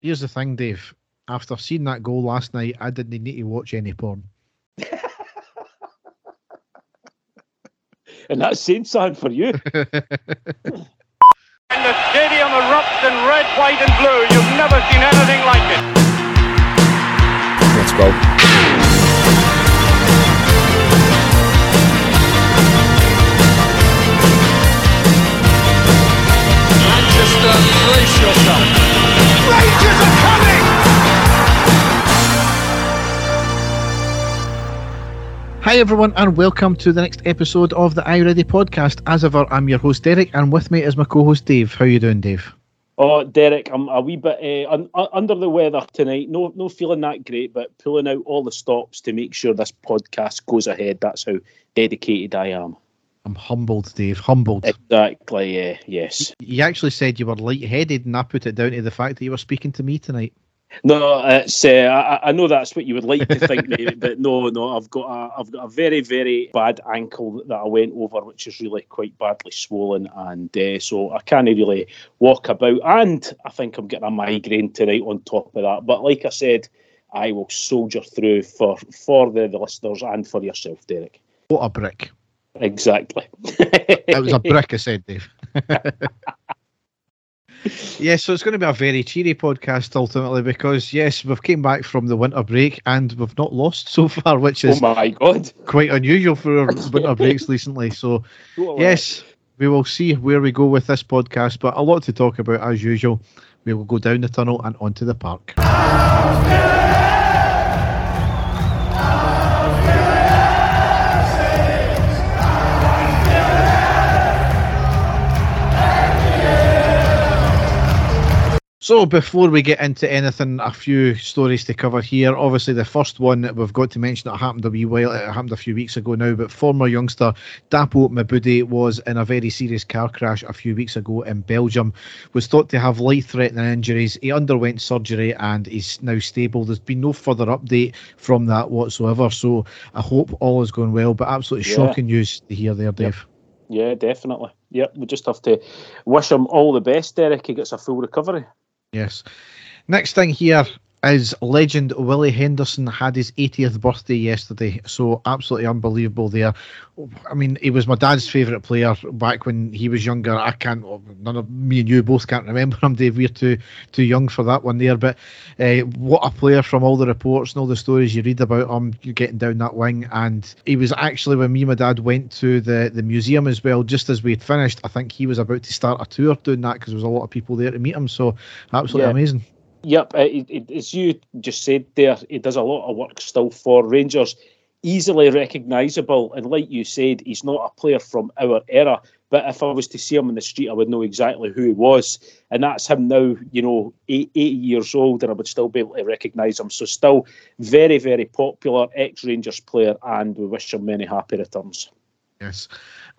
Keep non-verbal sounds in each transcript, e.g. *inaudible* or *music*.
Here's the thing, Dave. After seeing that goal last night, I didn't need to watch any porn. *laughs* and that's saying something for you. *laughs* and the stadium erupts in red, white, and blue. You've never seen anything like it. Let's go. Manchester, brace yourself. Hi, everyone, and welcome to the next episode of the Aye Ready podcast. As ever, I'm your host, Derek, and with me is my co host, Dave. How you doing, Dave? Oh, Derek, I'm a wee bit uh, un- under the weather tonight. No, no feeling that great, but pulling out all the stops to make sure this podcast goes ahead. That's how dedicated I am. I'm humbled, Dave. Humbled. Exactly. Yeah. Yes. You actually said you were light-headed, and I put it down to the fact that you were speaking to me tonight. No, it's. Uh, I, I know that's what you would like to think, mate, *laughs* but no, no. I've got a, I've got a very, very bad ankle that I went over, which is really quite badly swollen, and uh, so I can't really walk about. And I think I'm getting a migraine tonight on top of that. But like I said, I will soldier through for for the, the listeners and for yourself, Derek. What a brick. Exactly. that was a *laughs* brick, I said, Dave. *laughs* yes, so it's going to be a very cheery podcast ultimately because, yes, we've came back from the winter break and we've not lost so far, which is oh is my god! quite unusual for our *laughs* winter breaks recently. So, yes, we will see where we go with this podcast, but a lot to talk about as usual. We will go down the tunnel and onto the park. So before we get into anything, a few stories to cover here. Obviously, the first one that we've got to mention that happened a wee while. It happened a few weeks ago now, but former youngster Dapo Mebude was in a very serious car crash a few weeks ago in Belgium. Was thought to have life-threatening injuries. He underwent surgery and is now stable. There's been no further update from that whatsoever. So I hope all is going well. But absolutely Yeah. shocking news to hear there, Dave. Yeah, definitely. Yep, we just have to wish him all the best, Derek. He gets a full recovery. Yes. Next thing here is legend Willie Henderson had his 80th birthday yesterday. So absolutely unbelievable there. I mean, he was my dad's favourite player back when he was younger. I can't, none of me and you both can't remember him, Dave. We're too too young for that one there. But uh, what a player from all the reports and all the stories you read about him getting down that wing. And he was actually, when me and my dad went to the, the museum as well, just as we'd finished, I think he was about to start a tour doing that because there was a lot of people there to meet him. So absolutely Yeah. amazing. Yep, as you just said there, he does a lot of work still for Rangers. Easily recognisable, and like you said, he's not a player from our era. But if I was to see him in the street, I would know exactly who he was, and that's him now. You know, eight, 80 years old, and I would still be able to recognise him. So, still very, very popular ex-Rangers player, and we wish him many happy returns. Yes.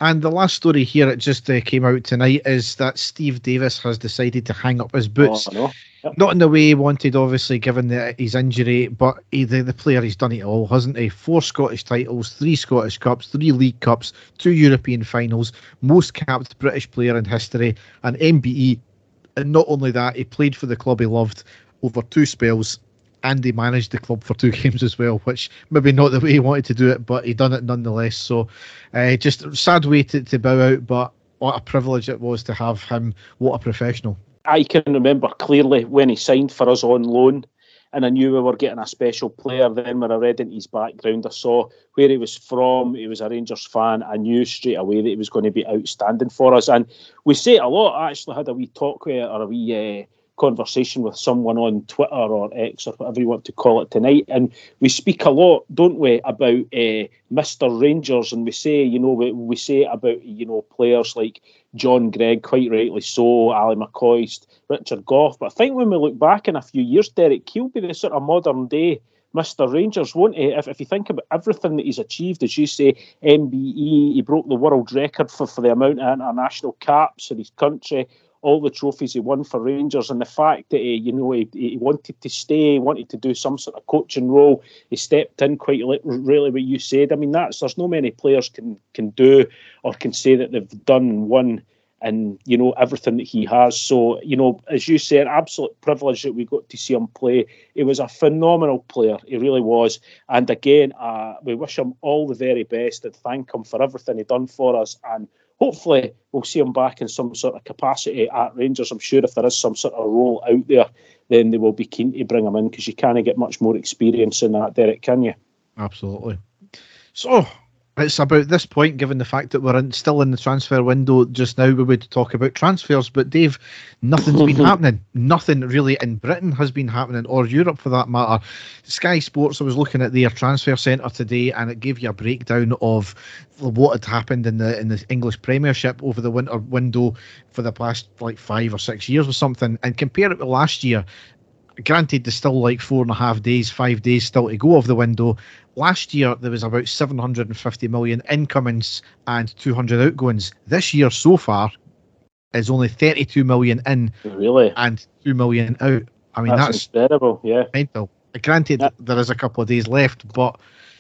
And the last story here that just uh, came out tonight is that Steve Davis has decided to hang up his boots. Oh, no. Yep. Not in the way he wanted, obviously, given the, his injury, but he, the, the player, he's done it all, hasn't he? Four Scottish titles, three Scottish Cups, three League Cups, two European finals, most capped British player in history, an MBE. And not only that, he played for the club he loved over two spells, and he managed the club for two *laughs* games as well, which maybe not the way he wanted to do it, but he done it nonetheless. So, uh, just sad way to, to bow out, but what a privilege it was to have him. What a professional. I can remember clearly when he signed for us on loan, and I knew we were getting a special player. Then when I read into his background, I saw where he was from. He was a Rangers fan. I knew straight away that he was going to be outstanding for us. And we say it a lot. I actually had a wee talk with or a wee. Uh, conversation with someone on Twitter or X or whatever you want to call it tonight, and we speak a lot, don't we, about uh, Mr. Rangers, and we say, you know, we, we say about you know players like John Greig, quite rightly so, Ali McCoist, Richard Gough. But I think when we look back in a few years, Derek, he'll be the sort of modern day Mr. Rangers, won't he? If, if you think about everything that he's achieved, as you say, MBE, he broke the world record for, for the amount of international caps in his country, all the trophies he won for Rangers, and the fact that he, you know, he, he wanted to stay, wanted to do some sort of coaching role. He stepped in quite li- really what you said. I mean, that's there's no many players can can do or can say that they've done one and you know everything that he has. So you know, as you an absolute privilege that we got to see him play. He was a phenomenal player. He really was. And again, uh, we wish him all the very best and thank him for everything he done for us. And hopefully, we'll see him back in some sort of capacity at Rangers. I'm sure if there is some sort of role out there, then they will be keen to bring him in because you can't get much more experience in that, Derek. Can you? Absolutely. So it's about this point, given the fact that we're in, still in the transfer window just now, we would talk about transfers. But Dave, nothing's been *laughs* happening. Nothing really in Britain has been happening, or Europe for that matter. Sky Sports, I was looking at their transfer centre today, and it gave you a breakdown of what had happened in the in the English Premiership over the winter window for the past like five or six years or something, and compare it with last year granted there's still like four and a half days five days still to go of the window last year there was about 750 million incomings and 200 outgoings. This year so far is only 32 million in, really, and 2 million out. I mean that's, that's incredible. Yeah, mental. Granted, yeah. there is a couple of days left, but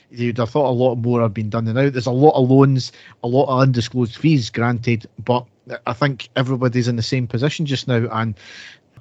you'd have thought a lot more had been done and out. There's a lot of loans, a lot of undisclosed fees, granted, but I think everybody's in the same position just now, and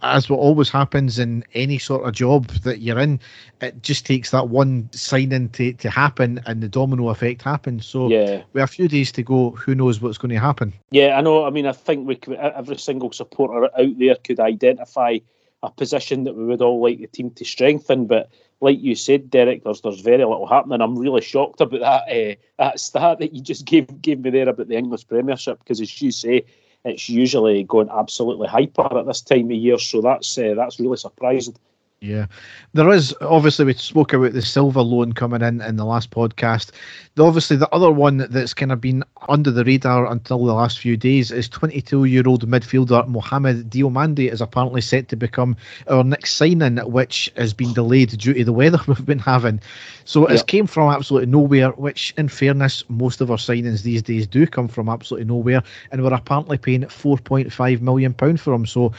as what always happens in any sort of job that you're in, it just takes that one signing to, to happen and the domino effect happens. So yeah. we have a few days to go. Who knows what's going to happen? Yeah, I know. I mean, I think we could, every single supporter out there could identify a position that we would all like the team to strengthen, but like you said, Derek, there's there's very little happening. I'm really shocked about that uh, that stat that you just gave gave me there about the English Premiership because, as you say, it's usually going absolutely hyper at this time of year. So that's uh, that's really surprising. Yeah, there is obviously we spoke about the Silva loan coming in in the last podcast. The, obviously, the other one that's kind of been under the radar until the last few days is 22-year-old midfielder Mohamed Diomande is apparently set to become our next signing, which has been delayed due to the weather *laughs* we've been having. So yep. it came from absolutely nowhere. Which, in fairness, most of our signings these days do come from absolutely nowhere, and we're apparently paying 4.5 million pound for him. So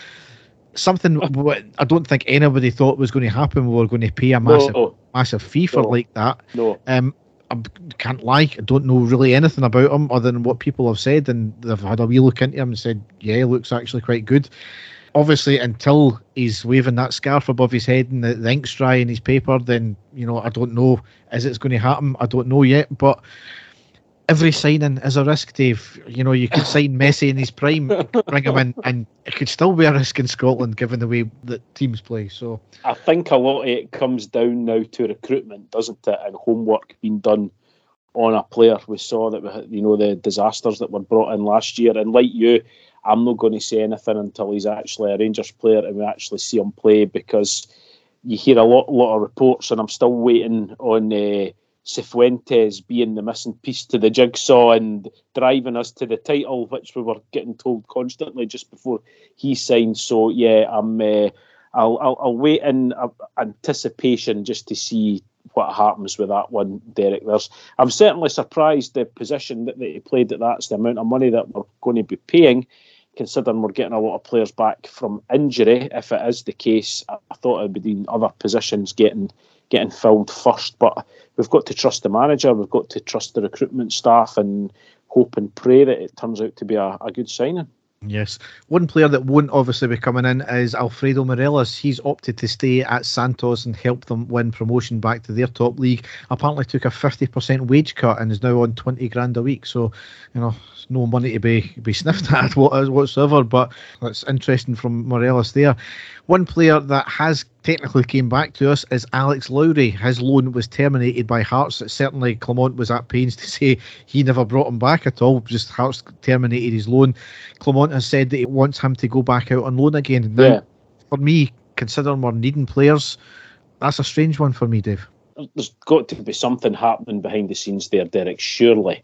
something *laughs* I don't think anybody thought was going to happen. We were going to pay a massive, no. massive fee for no. like that. No. Um, I can't lie. I don't know really anything about him other than what people have said, and they've had a wee look into him and said, "Yeah, he looks actually quite good." Obviously, until he's waving that scarf above his head and the, the ink's dry in his paper, then you know I don't know. Is it's going to happen? I don't know yet, but every signing is a risk, Dave. You know, you could *laughs* sign Messi in his prime, bring him in, and it could still be a risk in Scotland given the way that teams play. So I think a lot of it comes down now to recruitment, doesn't it, and homework being done on a player. We saw that we had, you know, the disasters that were brought in last year, and like you, I'm not going to say anything until he's actually a Rangers player and we actually see him play because you hear a lot, lot of reports, and I'm still waiting on. Uh, Cifuentes being the missing piece to the jigsaw and driving us to the title, which we were getting told constantly just before he signed. So yeah, I'm. Uh, I'll, I'll, I'll wait in uh, anticipation just to see what happens with that one, Derek. There's, I'm certainly surprised the position that, that he played That that's the amount of money that we're going to be paying, considering we're getting a lot of players back from injury. If it is the case, I, I thought it would be in other positions getting getting filled first. But we've got to trust the manager, we've got to trust the recruitment staff, and hope and pray that it turns out to be a, a good signing. Yes. One player that won't obviously be coming in is Alfredo Morelos. He's opted to stay at Santos and help them win promotion back to their top league. Apparently took a 50% wage cut and is now on 20 grand a week. So, you know, no money to be be *laughs* sniffed at whatsoever. But that's interesting from Morelos there. One player that has technically came back to us is Alex Lowry. His loan was terminated by Hearts. Certainly, Clement was at pains to *laughs* say he never brought him back at all. Just Hearts terminated his loan. Clement has said that he wants him to go back out on loan again. Now, yeah. for me, considering we're needing players, that's a strange one for me, Dave. There's got to be something happening behind the scenes there, Derek. Surely,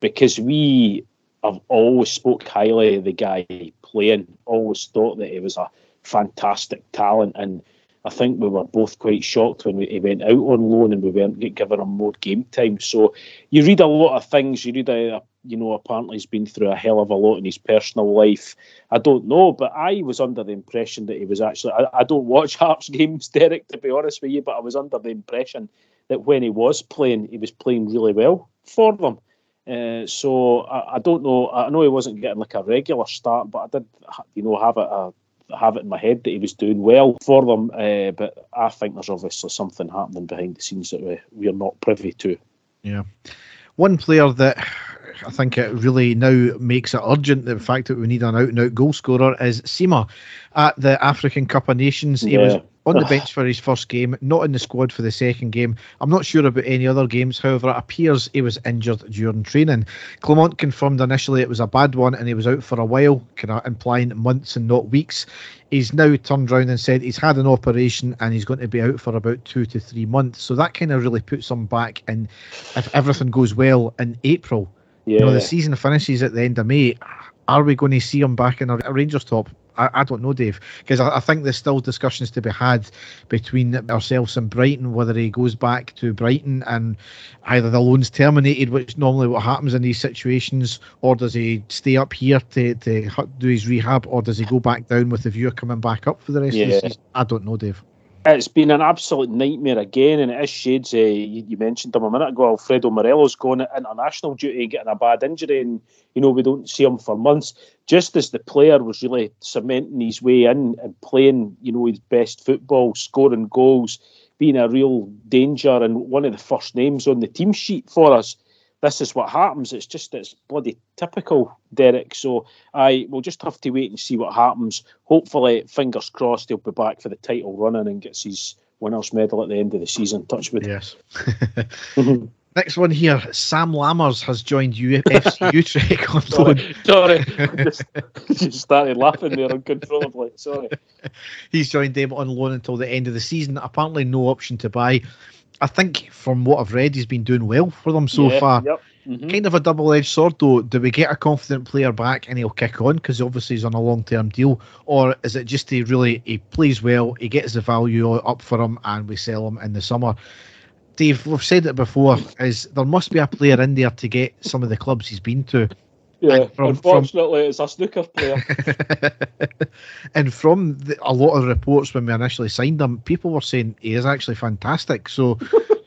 because we have always spoke highly of the guy playing. Always thought that he was a fantastic talent and I think we were both quite shocked when we, he went out on loan and we weren't given him more game time. So you read a lot of things. You read, a, you know, apparently he's been through a hell of a lot in his personal life. I don't know, but I was under the impression that he was actually. I, I don't watch *laughs* Harps games, Derek, to be honest with you, but I was under the impression that when he was playing, he was playing really well for them. Uh, so I, I, don't know. I know he wasn't getting like a regular start, but I did, you know, have a, uh, have it in my head that he was doing well for them. Uh, but I think there's obviously something happening behind the scenes that we we're not privy to. Yeah, one player that I think it really now makes it urgent the fact that we need an out and out goal scorer is Sima at the African Cup of Nations. He was on the *laughs* bench for his first game, not in the squad for the second game. I'm not sure about any other games, however, it appears he was injured during training. Clement confirmed initially it was a bad one and he was out for a while, kind of implying months and not weeks. He's now turned around and said he's had an operation and he's going to be out for about two to three months. So that kind of really puts him back And if everything goes well, in April. Yeah. You know, the season finishes at the end of May. Are we going to see him back in a Rangers top? I, I don't know, Dave, because I, I, think there's still discussions to be had between ourselves and Brighton whether he goes back to Brighton and either the loan's terminated, which normally what happens in these situations, or does he stay up here to, to do his rehab, or does he go back down with the view of coming back up for the rest yeah. of the season? I don't know, Dave. It's been an absolute nightmare again, and it is shades. Uh, you, you, mentioned him a minute ago. Alfredo Morelos going international duty and getting a bad injury, and you know we don't see him for months. Just as the player was really cementing his way in and playing, you know, his best football, scoring goals, being a real danger, and one of the first names on the team sheet for us this is what happens. It's just it's bloody typical, Derek. So I will just have to wait and see what happens. Hopefully, fingers crossed, he'll be back for the title running and gets his winners medal at the end of the season. Touch with yes. *laughs* *laughs* Next one here, Sam Lammers has joined UFC Utrecht on sorry, sorry. *laughs* just, just started laughing there uncontrollably. Sorry. He's joined them on loan until the end of the season. Apparently, no option to buy. I think from what I've read, he's been doing well for them so yeah, far. Yep. Mm-hmm. Kind of a double edged sword, though. Do we get a confident player back and he'll kick on because obviously he's on a long term deal, or is it just he really he plays well, he gets the value up for him, and we sell him in the summer? Dave, we've said it before, is there must be a player in there to get some of the clubs he's been to. Yeah, from, unfortunately, from, it's a snooker player. *laughs* and from the, a lot of reports when we initially signed him, people were saying he is actually fantastic. So,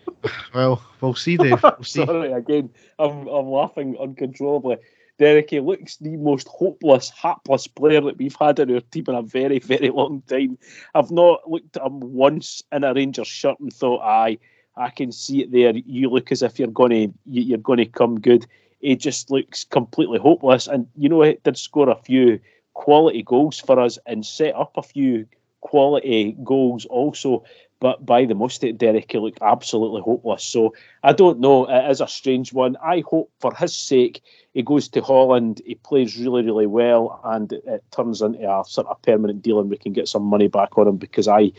*laughs* well, we'll see, Dave. *laughs* We'll see. Sorry, again, I'm, I'm laughing uncontrollably. Derek, he looks the most hopeless, hapless player that we've had in our team in a very, very long time. I've not looked at him once in a Rangers shirt and thought, aye, I can see it there. You look as if you're going to you're going to come good he just looks completely hopeless. And you know, he did score a few quality goals for us and set up a few quality goals also. But by the most Derek, he looked absolutely hopeless. So I don't know. It is a strange one. I hope for his sake he goes to Holland, he plays really, really well, and it turns into a sort of permanent deal and we can get some money back on him because I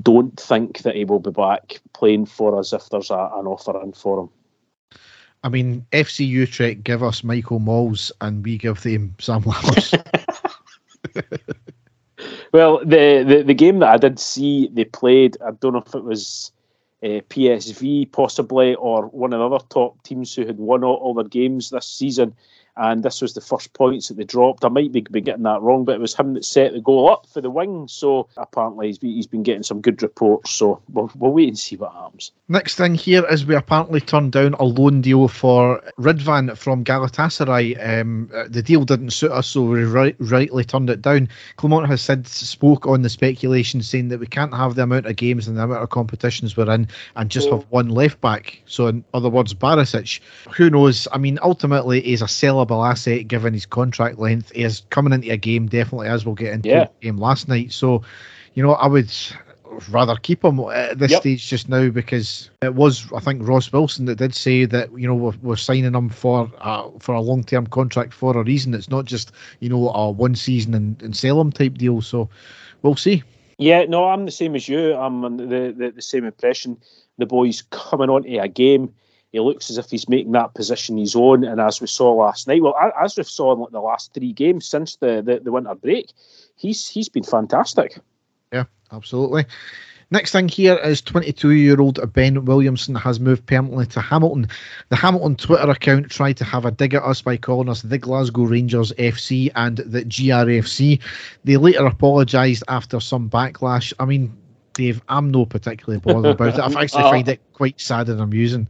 don't think that he will be back playing for us if there's a, an offer in for him. I mean, FC Utrecht give us Michael Mols and we give them Sam Lammers. *laughs* *laughs* well, the, the, the game that I did see they played, I don't know if it was uh, PSV possibly or one of the other top teams who had won all, all their games this season and this was the first points that they dropped. I might be, be getting that wrong, but it was him that set the goal up for the wing. So apparently he's been, he's been getting some good reports. So we'll, we'll wait and see what happens. Next thing here is we apparently turned down a loan deal for Ridvan from Galatasaray. Um, the deal didn't suit us, so we right, rightly turned it down. Clement has said spoke on the speculation, saying that we can't have the amount of games and the amount of competitions we're in and just have one left back. So in other words, Barisic. Who knows? I mean, ultimately he's a seller sellable asset given his contract length. He is coming into a game definitely as we'll get into yeah. the game last night. So, you know, I would rather keep him at this yep. stage just now because it was I think Ross Wilson that did say that you know we're, we're signing him for uh, for a long term contract for a reason. It's not just you know a one season and, and sell him type deal. So we'll see. Yeah, no, I'm the same as you. I'm the, the, the same impression. The boys coming onto a game he looks as if he's making that position his own. And as we saw last night, well, as we saw in the last three games since the, the, the winter break, he's he's been fantastic. Yeah, absolutely. Next thing here is 22 year old Ben Williamson has moved permanently to Hamilton. The Hamilton Twitter account tried to have a dig at us by calling us the Glasgow Rangers FC and the GRFC. They later apologised after some backlash. I mean, Dave, I'm no particularly bothered about it. I *laughs* actually oh. find it quite sad and amusing.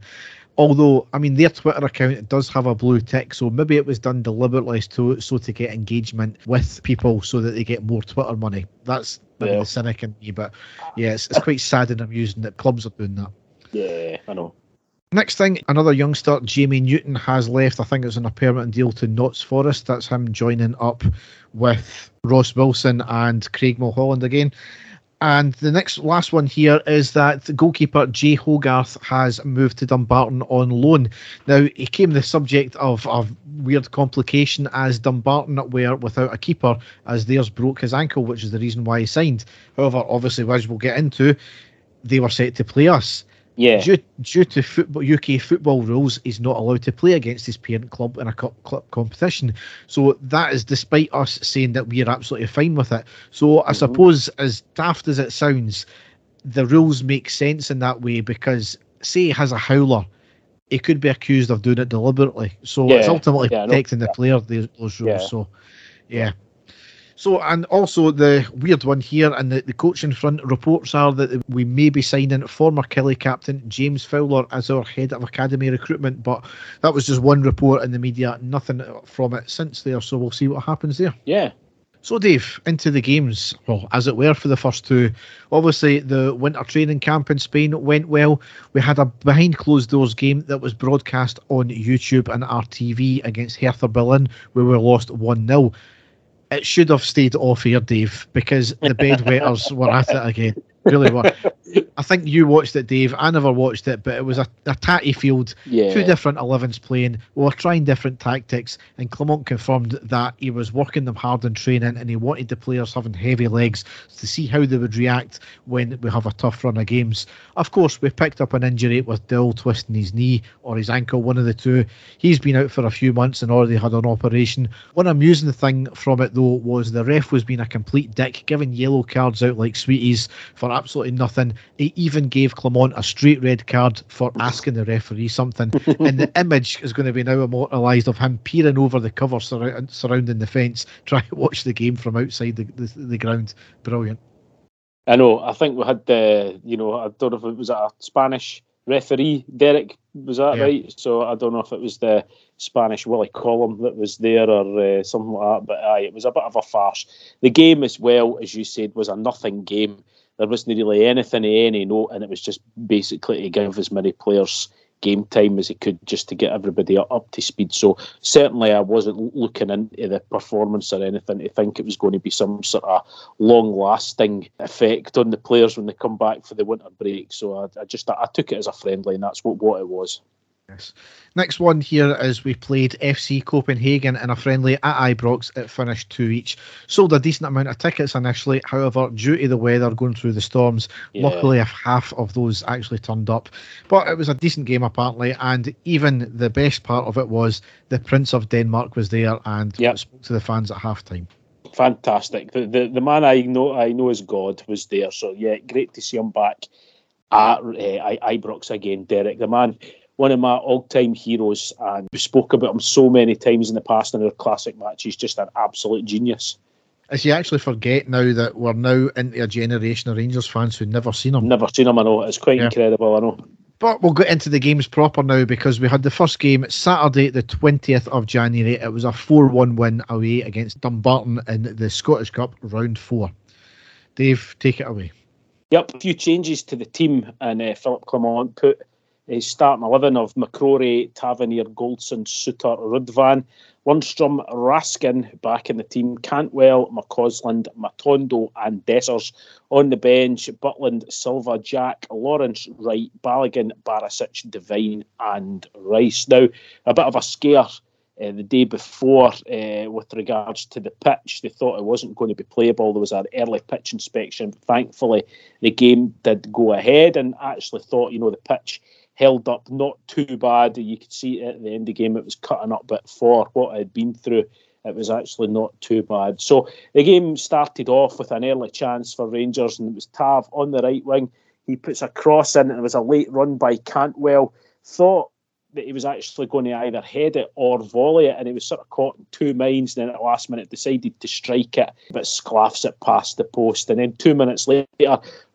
Although, I mean, their Twitter account does have a blue tick, so maybe it was done deliberately to so to get engagement with people so that they get more Twitter money. That's yeah. the cynic in me, but yeah, it's, it's quite sad and amusing that clubs are doing that. Yeah, I know. Next thing, another youngster, Jamie Newton, has left. I think it's on a permanent deal to Notts Forest. That's him joining up with Ross Wilson and Craig Mulholland again. And the next last one here is that goalkeeper Jay Hogarth has moved to Dumbarton on loan. Now, he came the subject of a weird complication as Dumbarton were without a keeper, as theirs broke his ankle, which is the reason why he signed. However, obviously, as we'll get into, they were set to play us. Yeah. Due, due to football, UK football rules, he's not allowed to play against his parent club in a cup, club competition. So that is despite us saying that we're absolutely fine with it. So I mm-hmm. suppose, as daft as it sounds, the rules make sense in that way because, say, he has a howler, he could be accused of doing it deliberately. So yeah. it's ultimately yeah, protecting the player, those, those rules. So, yeah. So, and also the weird one here, and the, the coaching front reports are that we may be signing former Killie captain James Fowler as our head of academy recruitment, but that was just one report in the media, nothing from it since there. So we'll see what happens there. Yeah. So, Dave, into the games, well, as it were, for the first two. Obviously, the winter training camp in Spain went well. We had a behind closed doors game that was broadcast on YouTube and RTV against Hertha Berlin, where we lost 1 0 it should have stayed off here, Dave, because the bedwetters were at it again. Really were. I think you watched it, Dave. I never watched it, but it was a, a tatty field. Yeah. Two different 11s playing. We were trying different tactics, and Clement confirmed that he was working them hard in training and he wanted the players having heavy legs to see how they would react when we have a tough run of games. Of course, we picked up an injury with Dill twisting his knee or his ankle, one of the two. He's been out for a few months and already had an operation. One amusing thing from it, though, was the ref was being a complete dick, giving yellow cards out like sweeties for absolutely nothing. He even gave Clement a straight red card for asking the referee something. *laughs* and the image is going to be now immortalised of him peering over the cover sur- surrounding the fence, *laughs* trying to watch the game from outside the, the, the ground. Brilliant. I know. I think we had the, you know, I don't know if it was a Spanish referee, Derek, was that yeah. right? So I don't know if it was the Spanish Willie Collum that was there or uh, something like that, but aye, it was a bit of a farce. The game, as well, as you said, was a nothing game there wasn't really anything of any note, and it was just basically to give as many players game time as he could just to get everybody up to speed. So certainly I wasn't looking into the performance or anything to think it was going to be some sort of long lasting effect on the players when they come back for the winter break. So I, I just I took it as a friendly, and that's what, what it was. Yes. Next one here is we played FC Copenhagen in a friendly at Ibrox. It finished two each. Sold a decent amount of tickets initially. However, due to the weather going through the storms, yeah. luckily half of those actually turned up. But it was a decent game apparently, and even the best part of it was the Prince of Denmark was there and yep. spoke to the fans at half time fantastic. The, the the man I know I know as God was there. So yeah, great to see him back at uh, Ibrox again, Derek. The man one of my all-time heroes, and we spoke about him so many times in the past in our classic matches. Just an absolute genius. As you actually forget now that we're now into a generation of Rangers fans who've never seen him. Never seen him, I know. It's quite yeah. incredible, I know. But we'll get into the games proper now because we had the first game Saturday, the 20th of January. It was a 4 1 win away against Dumbarton in the Scottish Cup round four. Dave, take it away. Yep, a few changes to the team, and uh, Philip Clement put his starting 11 of McCrorie, Tavernier, Goldson, Souttar, Ridvan, Lundstram, Raskin back in the team, Cantwell, McCausland, Matondo, and Dessers on the bench, Butland, Silva, Jack, Lawrence, Wright, Balogun, Barisic, Devine, and Rice. Now, a bit of a scare uh, the day before uh, with regards to the pitch. They thought it wasn't going to be playable. There was an early pitch inspection. Thankfully, the game did go ahead and actually thought, you know, the pitch held up not too bad. You could see at the end of the game it was cutting up, but for what I'd been through, it was actually not too bad. So the game started off with an early chance for Rangers, and it was Tav on the right wing. He puts a cross in, and it was a late run by Cantwell. Thought that he was actually going to either head it or volley it, and he was sort of caught in two minds. And then at the last minute, decided to strike it, but sclaffs it past the post. And then two minutes later,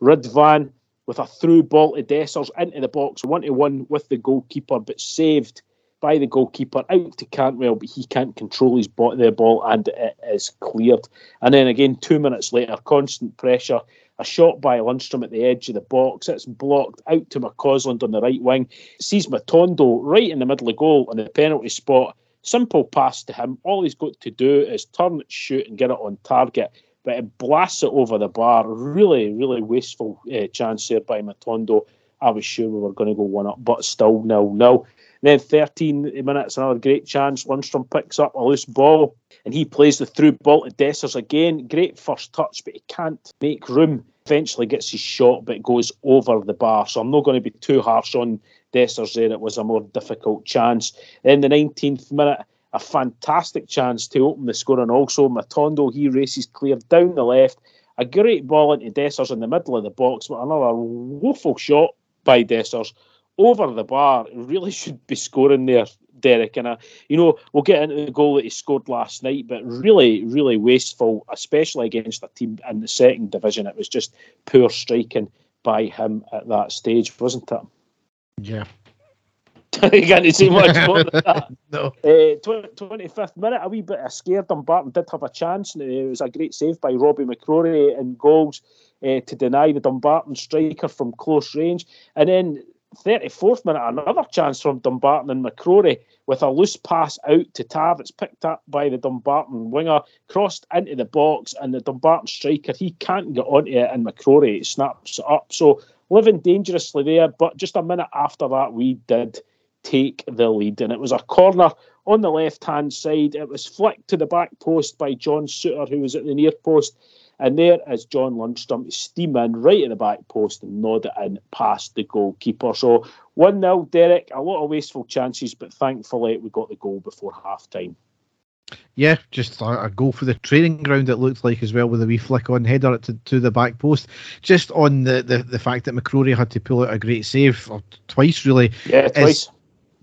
Ridvan with a through ball to Dessers into the box, one to one with the goalkeeper, but saved by the goalkeeper out to Cantwell, but he can't control his ball, the ball and it is cleared. And then again, two minutes later, constant pressure. A shot by Lundstram at the edge of the box. It's blocked out to McCausland on the right wing. Sees Matondo right in the middle of goal on the penalty spot. Simple pass to him. All he's got to do is turn, shoot, and get it on target. But it blasts it over the bar. Really, really wasteful uh, chance there by Matondo. I was sure we were going to go one up, but still nil nil. Then 13 minutes, another great chance. Lundstram picks up a loose ball and he plays the through ball to Dessers again. Great first touch, but he can't make room. Eventually gets his shot, but goes over the bar. So I'm not going to be too harsh on Dessers there. It was a more difficult chance. In the 19th minute, a fantastic chance to open the score, and also Matondo he races clear down the left. A great ball into Dessers in the middle of the box, but another woeful shot by Dessers over the bar. Really *laughs* should be scoring there, Derek. And, uh, you know, we'll get into the goal that he scored last night, but really, really wasteful, especially against a team in the second division. It was just poor striking by him at that stage, wasn't it? Yeah. *laughs* you can't see much more than *laughs* that. no. Uh, 25th minute, a wee bit of scared. Dumbarton did have a chance, and it was a great save by Robby McCrorie in goals uh, to deny the Dumbarton striker from close range. And then 34th minute, another chance from Dumbarton and McCrorie with a loose pass out to Tav. It's picked up by the Dumbarton winger, crossed into the box, and the Dumbarton striker, he can't get onto it, and McCrorie snaps it up. So living dangerously there, but just a minute after that, we did take the lead, and it was a corner on the left hand side. It was flicked to the back post by John Souttar, who was at the near post. And there is John Lundstram to steam in right at the back post and nod it in past the goalkeeper. So 1 0, Derek. A lot of wasteful chances, but thankfully we got the goal before half time. Yeah, just a, a, goal for the training ground, it looked like as well, with a wee flick on header to, to the back post. Just on the, the, the fact that McCrorie had to pull out a great save, or twice really. Yeah, twice.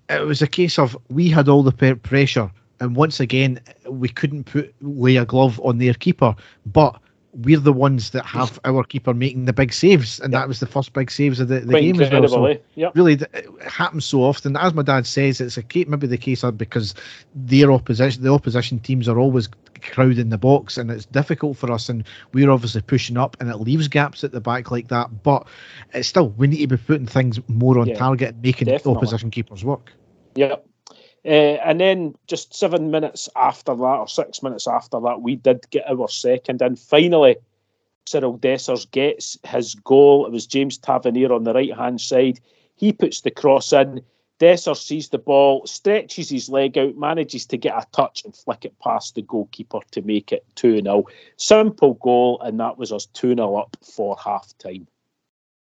It was a case of we had all the pressure, and once again, we couldn't put lay a glove on their keeper, but we're the ones that have our keeper making the big saves, and yep. that was the first big saves of the, the game as well. So eh? yep. Really, it happens so often. As my dad says, it's a maybe the case of because their opposition, the opposition teams are always crowding the box, and it's difficult for us, and we're obviously pushing up, and it leaves gaps at the back like that. But it's still we need to be putting things more on yeah, target and making definitely. opposition keepers work. Yep. Uh, and then just seven minutes after that, or six minutes after that, we did get our second. And finally, Cyril Dessers gets his goal. It was James Tavernier on the right hand side. He puts the cross in. Dessers sees the ball, stretches his leg out, manages to get a touch and flick it past the goalkeeper to make it 2 0. Simple goal, and that was us 2 0 up for half time.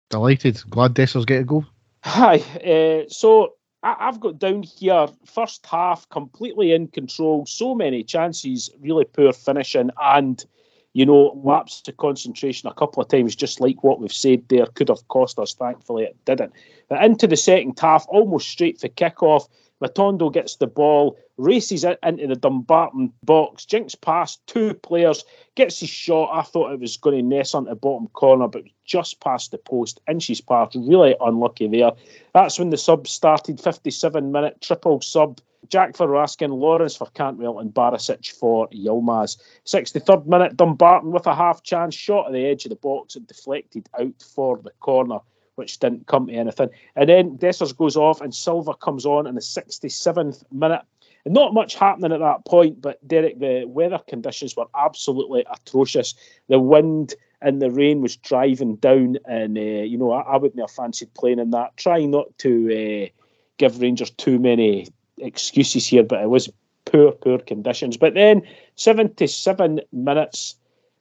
Delighted. Glad Dessers get a goal. Hi. Uh, so I, have got down here first half completely in control, so many chances, really poor finishing, and you know, lapse to concentration a couple of times, just like what we've said there, could have cost us. Thankfully, it didn't. But into the second half, almost straight for kickoff, Matondo gets the ball, races it into the Dumbarton box, jinks past two players, gets his shot. I thought it was going to nest on the bottom corner, but just past the post, inches past. Really unlucky there. That's when the sub started. 57 minute triple sub. Jack for Raskin, Lawrence for Cantwell, and Barisic for Yilmaz. 63rd minute, Dumbarton with a half chance shot at the edge of the box and deflected out for the corner which didn't come to anything. And then Dessers goes off and Silva comes on in the 67th minute. And not much happening at that point, but Derek, the weather conditions were absolutely atrocious. The wind and the rain was driving down, and uh, you know I, I, wouldn't have fancied playing in that. Trying not to uh, give Rangers too many excuses here, but it was poor, poor conditions. But then 77 minutes,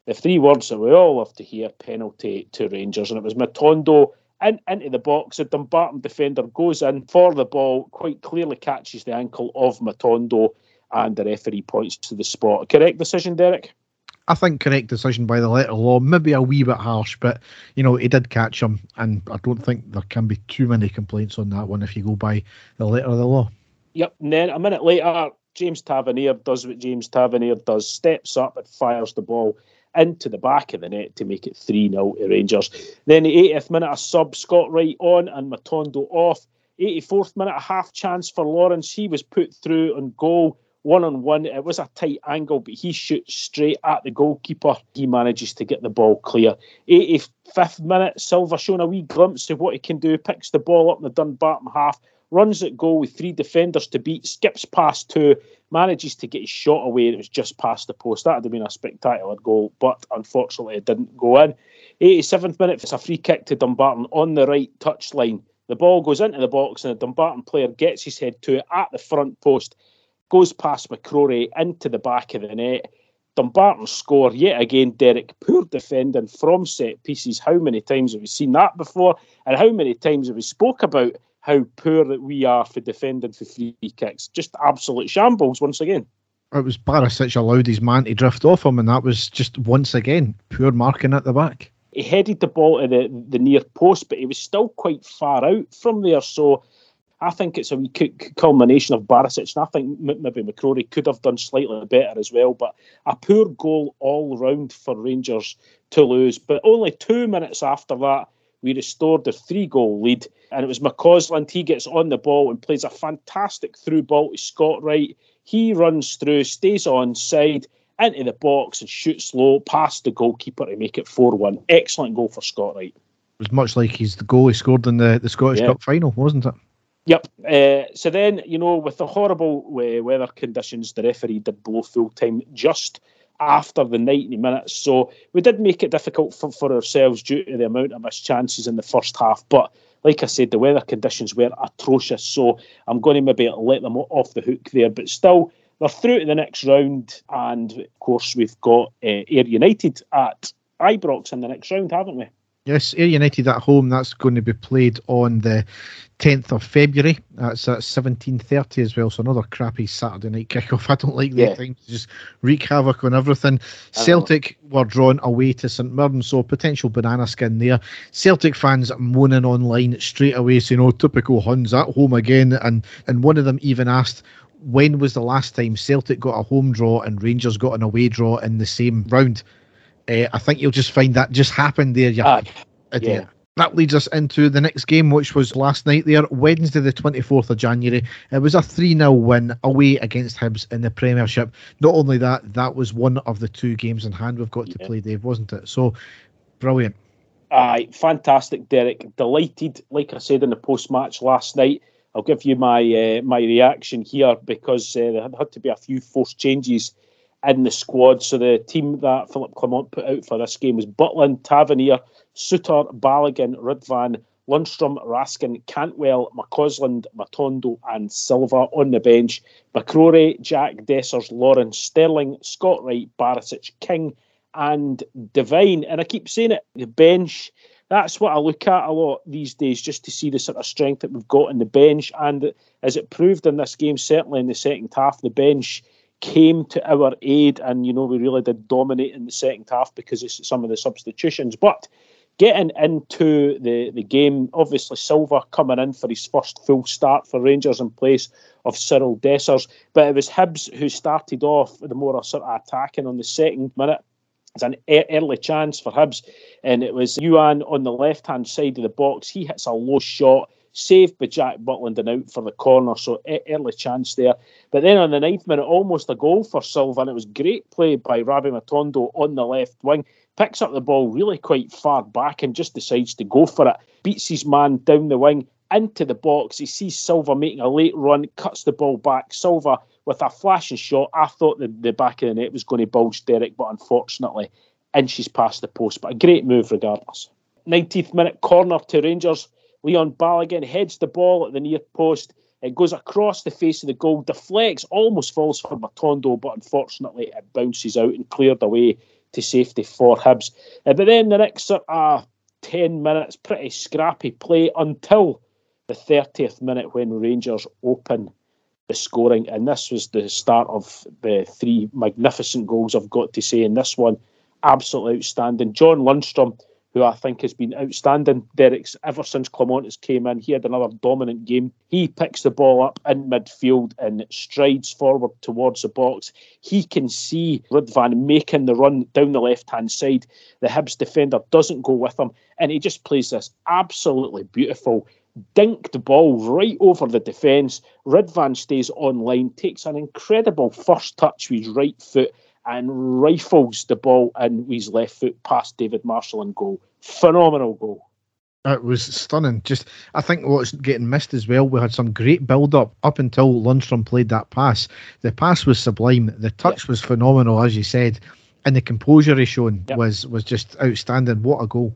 the three words that we all love to hear: penalty to Rangers, and it was Matondo in, into the box. A Dumbarton defender goes in for the ball, quite clearly catches the ankle of Matondo, and the referee points to the spot. Correct decision, Derek? I think correct decision by the letter of law. Maybe a wee bit harsh, but you know he did catch him, and I don't think there can be too many complaints on that one if you go by the letter of the law. Yep. And then a minute later, James Tavernier does what James Tavernier does: steps up and fires the ball into the back of the net to make it 3 0 to Rangers. Then the 80th minute, a sub, Scott Wright on and Matondo off. 84th minute, a half chance for Lawrence. He was put through on goal one on one. It was a tight angle, but he shoots straight at the goalkeeper. He manages to get the ball clear. 85th minute, Silva showing a wee glimpse of what he can do, picks the ball up in the Dumbarton half, runs at goal with three defenders to beat, skips past two, manages to get his shot away. It was just past the post. That would have been a spectacular goal, but unfortunately it didn't go in. 87th minute, it's a free kick to Dumbarton on the right touchline. The ball goes into the box, and the Dumbarton player gets his head to it at the front post goes past McCrorie into the back of the net. Dumbarton score yet again, Derek. Poor defending from set pieces. How many times have we seen that before? And how many times have we spoke about how poor that we are for defending for free kicks? Just absolute shambles once again. It was Barisic allowed his man to drift off him, and that was just once again poor marking at the back. He headed the ball to the, the near post, but he was still quite far out from there. So I think it's a wee culmination of Barisic, and I think maybe McCrorie could have done slightly better as well. But a poor goal all round for Rangers to lose. But only two minutes after that, we restored the three goal lead, and it was McCausland. He gets on the ball and plays a fantastic through ball to Scott Wright. He runs through, stays on side into the box and shoots low past the goalkeeper to make it 4 1. Excellent goal for Scott Wright. It was much like he's the goal he scored in the, the Scottish yeah. Cup final, wasn't it? Yep. Uh, so then, you know, with the horrible uh, weather conditions, the referee did blow full time just after the 90 minutes. So we did make it difficult for, for ourselves due to the amount of missed chances in the first half. But like I said, the weather conditions were atrocious. So I'm going to maybe let them off the hook there. But still, they're through to the next round. And of course, we've got uh, Ayr United at Ibrox in the next round, haven't we? Yes, Ayr United at home. That's going to be played on the 10th of February. That's at 17.30 as well. So another crappy Saturday night kickoff. *laughs* I don't like yeah. the time just wreak havoc on everything. Celtic were drawn away to St Mirren, so potential banana skin there. Celtic fans moaning online straight away, saying, oh, typical Huns at home again. And, and one of them even asked, when was the last time Celtic got a home draw and Rangers got an away draw in the same round? Uh, I think you'll just find that just happened there. Yeah. Uh, yeah. That leads us into the next game, which was last night there, Wednesday, the 24th of January. It was a 3 0 win away against Hibs in the Premiership. Not only that, that was one of the two games in hand we've got to play, Dave, wasn't it? So, brilliant. Aye, fantastic, Derek. Delighted, like I said in the post match last night. I'll give you my uh, my reaction here because uh, there had to be a few forced changes in the squad. So the team that Philip Clement put out for this game was Butland, Tavernier, Souttar, Balogun, Ridvan, Lundstram, Raskin, Cantwell, McCausland, Matondo, and Silva on the bench. McCrorie, Jack, Dessers, Lawrence, Sterling, Scott Wright, Barisic, King, and Devine. And I keep saying it, the bench, that's what I look at a lot these days, just to see the sort of strength that we've got in the bench. And as it proved in this game, certainly in the second half, the bench came to our aid, and you know we really did dominate in the second half because of some of the substitutions. But getting into the, the game, obviously Silva coming in for his first full start for Rangers in place of Cyril Dessers, but it was Hibs who started off the more sort of attacking on the second minute. It's an early chance for Hibs, and it was Youan on the left hand side of the box. He hits a low shot saved by Jack Butland and out for the corner, so early chance there. But then on the ninth minute, almost a goal for Silva, and it was great play by Rabbi Matondo on the left wing. Picks up the ball really quite far back and just decides to go for it. Beats his man down the wing into the box. He sees Silva making a late run, cuts the ball back. Silva with a flashing shot. I thought the, the back of the net was going to bulge Derek, but unfortunately, inches past the post. But a great move regardless. 19th minute corner to Rangers. Leon Balogun heads the ball at the near post. It goes across the face of the goal, deflects, almost falls for Matondo, but unfortunately it bounces out and cleared away to safety for Hibs. Uh, but then the next sort uh, 10 minutes, pretty scrappy play until the 30th minute when Rangers open the scoring. And this was the start of the three magnificent goals I've got to say. in this one, absolutely outstanding. John Lundstram who I think has been outstanding. Derek's ever since Clemontis came in, he had another dominant game. He picks the ball up in midfield and strides forward towards the box. He can see Ridvan making the run down the left hand side. The Hibs defender doesn't go with him, and he just plays this absolutely beautiful dinked ball right over the defence. Ridvan stays online, takes an incredible first touch with his right foot and rifles the ball in with his left foot past David Marshall and goal. Phenomenal goal. It was stunning. Just, I think what's getting missed as well. We had some great build up up until Lundstram played that pass. The pass was sublime. The touch was phenomenal, as you said, and the composure he shown yep. was was just outstanding. What a goal!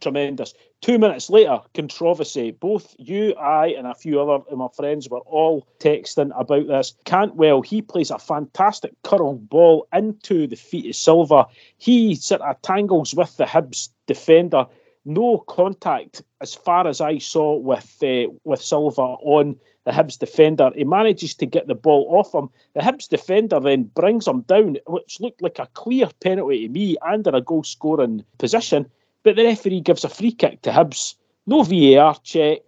Tremendous. Two minutes later, controversy. Both you, I, and a few other of my friends were all texting about this. Cantwell, he plays a fantastic curl ball into the feet of Silva. He sort of tangles with the Hibs defender. No contact, as far as I saw, with uh, with Silva on the Hibs defender. He manages to get the ball off him. The Hibs defender then brings him down, which looked like a clear penalty to me and in a goal scoring position. But the referee gives a free kick to Hibs. No VAR check.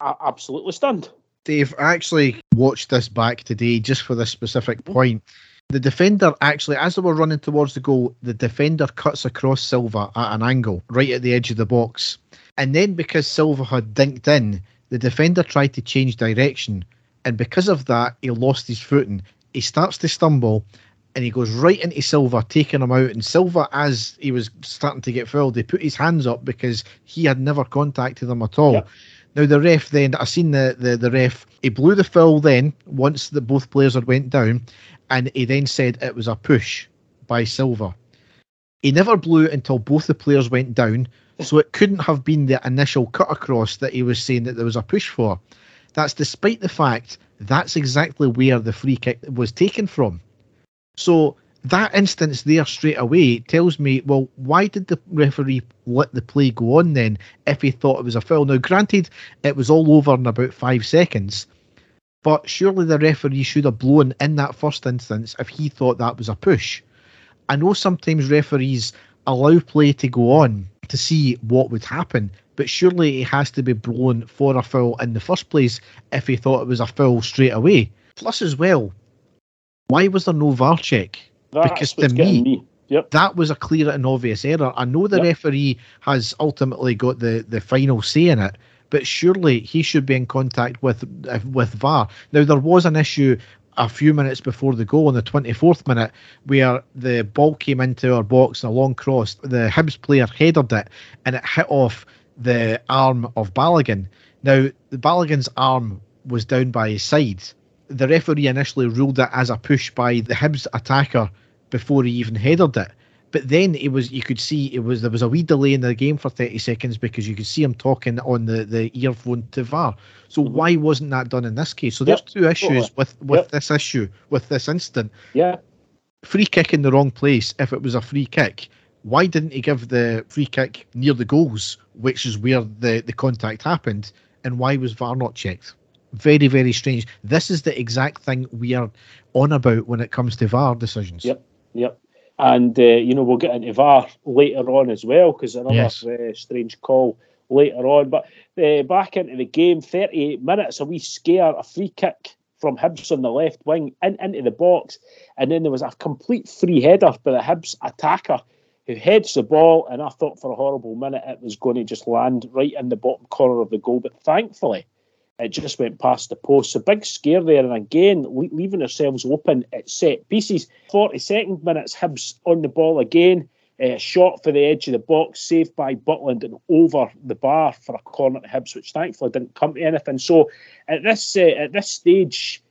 Absolutely stunned. Dave, actually watched this back today just for this specific point. The defender actually, as they were running towards the goal, the defender cuts across Silva at an angle, right at the edge of the box. And then because Silva had dinked in, the defender tried to change direction. And because of that, he lost his footing. He starts to stumble and he goes right into Silva, taking him out. And Silva, as he was starting to get fouled, he put his hands up because he had never contacted them at all. Yep. Now the ref then I seen the, the the ref he blew the foul then once the both players had went down, and he then said it was a push by Silva. He never blew until both the players went down, so it couldn't have been the initial cut across that he was saying that there was a push for. That's despite the fact that's exactly where the free kick was taken from. So that instance there straight away tells me, well, why did the referee let the play go on then if he thought it was a foul? Now, granted, it was all over in about five seconds, but surely the referee should have blown in that first instance if he thought that was a push. I know sometimes referees allow play to go on to see what would happen, but surely it has to be blown for a foul in the first place if he thought it was a foul straight away. Plus, as well, why was there no VAR check? That's because to me, me. Yep. that was a clear and obvious error. I know the yep. referee has ultimately got the, the final say in it, but surely he should be in contact with uh, with VAR. Now there was an issue a few minutes before the goal in the 24th minute where the ball came into our box and a long cross. The Hibs player headed it and it hit off the arm of Balogun. Now the Balogun's arm was down by his side the referee initially ruled it as a push by the Hibs attacker before he even headed it. But then it was you could see it was there was a wee delay in the game for 30 seconds because you could see him talking on the, the earphone to VAR. So mm-hmm. why wasn't that done in this case? So there's yep. two issues with with yep. this issue with this incident. Yeah. Free kick in the wrong place if it was a free kick. Why didn't he give the free kick near the goals, which is where the, the contact happened? And why was VAR not checked? Very, very strange. This is the exact thing we are on about when it comes to VAR decisions. Yep, yep. And, uh, you know, we'll get into VAR later on as well because another yes. uh, strange call later on. But uh, back into the game, 38 minutes, a wee scare, a free kick from Hibs on the left wing in, into the box. And then there was a complete free header by the Hibs attacker who heads the ball. And I thought for a horrible minute it was going to just land right in the bottom corner of the goal. But thankfully, it just went past the post. So big scare there, and again leaving ourselves open at set pieces. 42nd minutes, Hibs on the ball again. Uh, shot for the edge of the box, saved by Butland and over the bar for a corner to Hibs, which thankfully didn't come to anything. So at this uh, at this stage,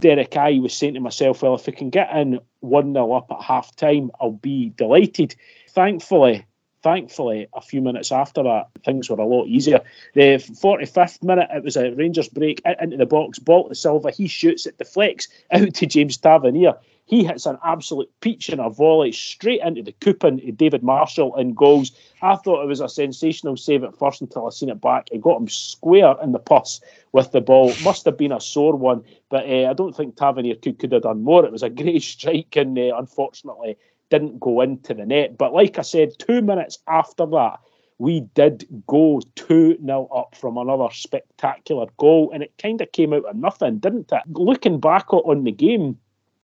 Derek, I was saying to myself, well, if we can get in one 0 up at half time, I'll be delighted. Thankfully, thankfully, a few minutes after that, things were a lot easier. The 45th minute, it was a Rangers break into the box, ball to Silva. He shoots it, deflects out to James Tavernier. He hits an absolute peach and a volley straight into the coupon to David Marshall and goals. I thought it was a sensational save at first until I seen it back. It got him square in the pus with the ball. Must have been a sore one, but uh, I don't think Tavernier could, could have done more. It was a *laughs* great strike, and uh, unfortunately, didn't go into the net. But like I said, two minutes after that, we did go 2 0 up from another spectacular goal, and it kind of came out of nothing, didn't it? Looking back on the game,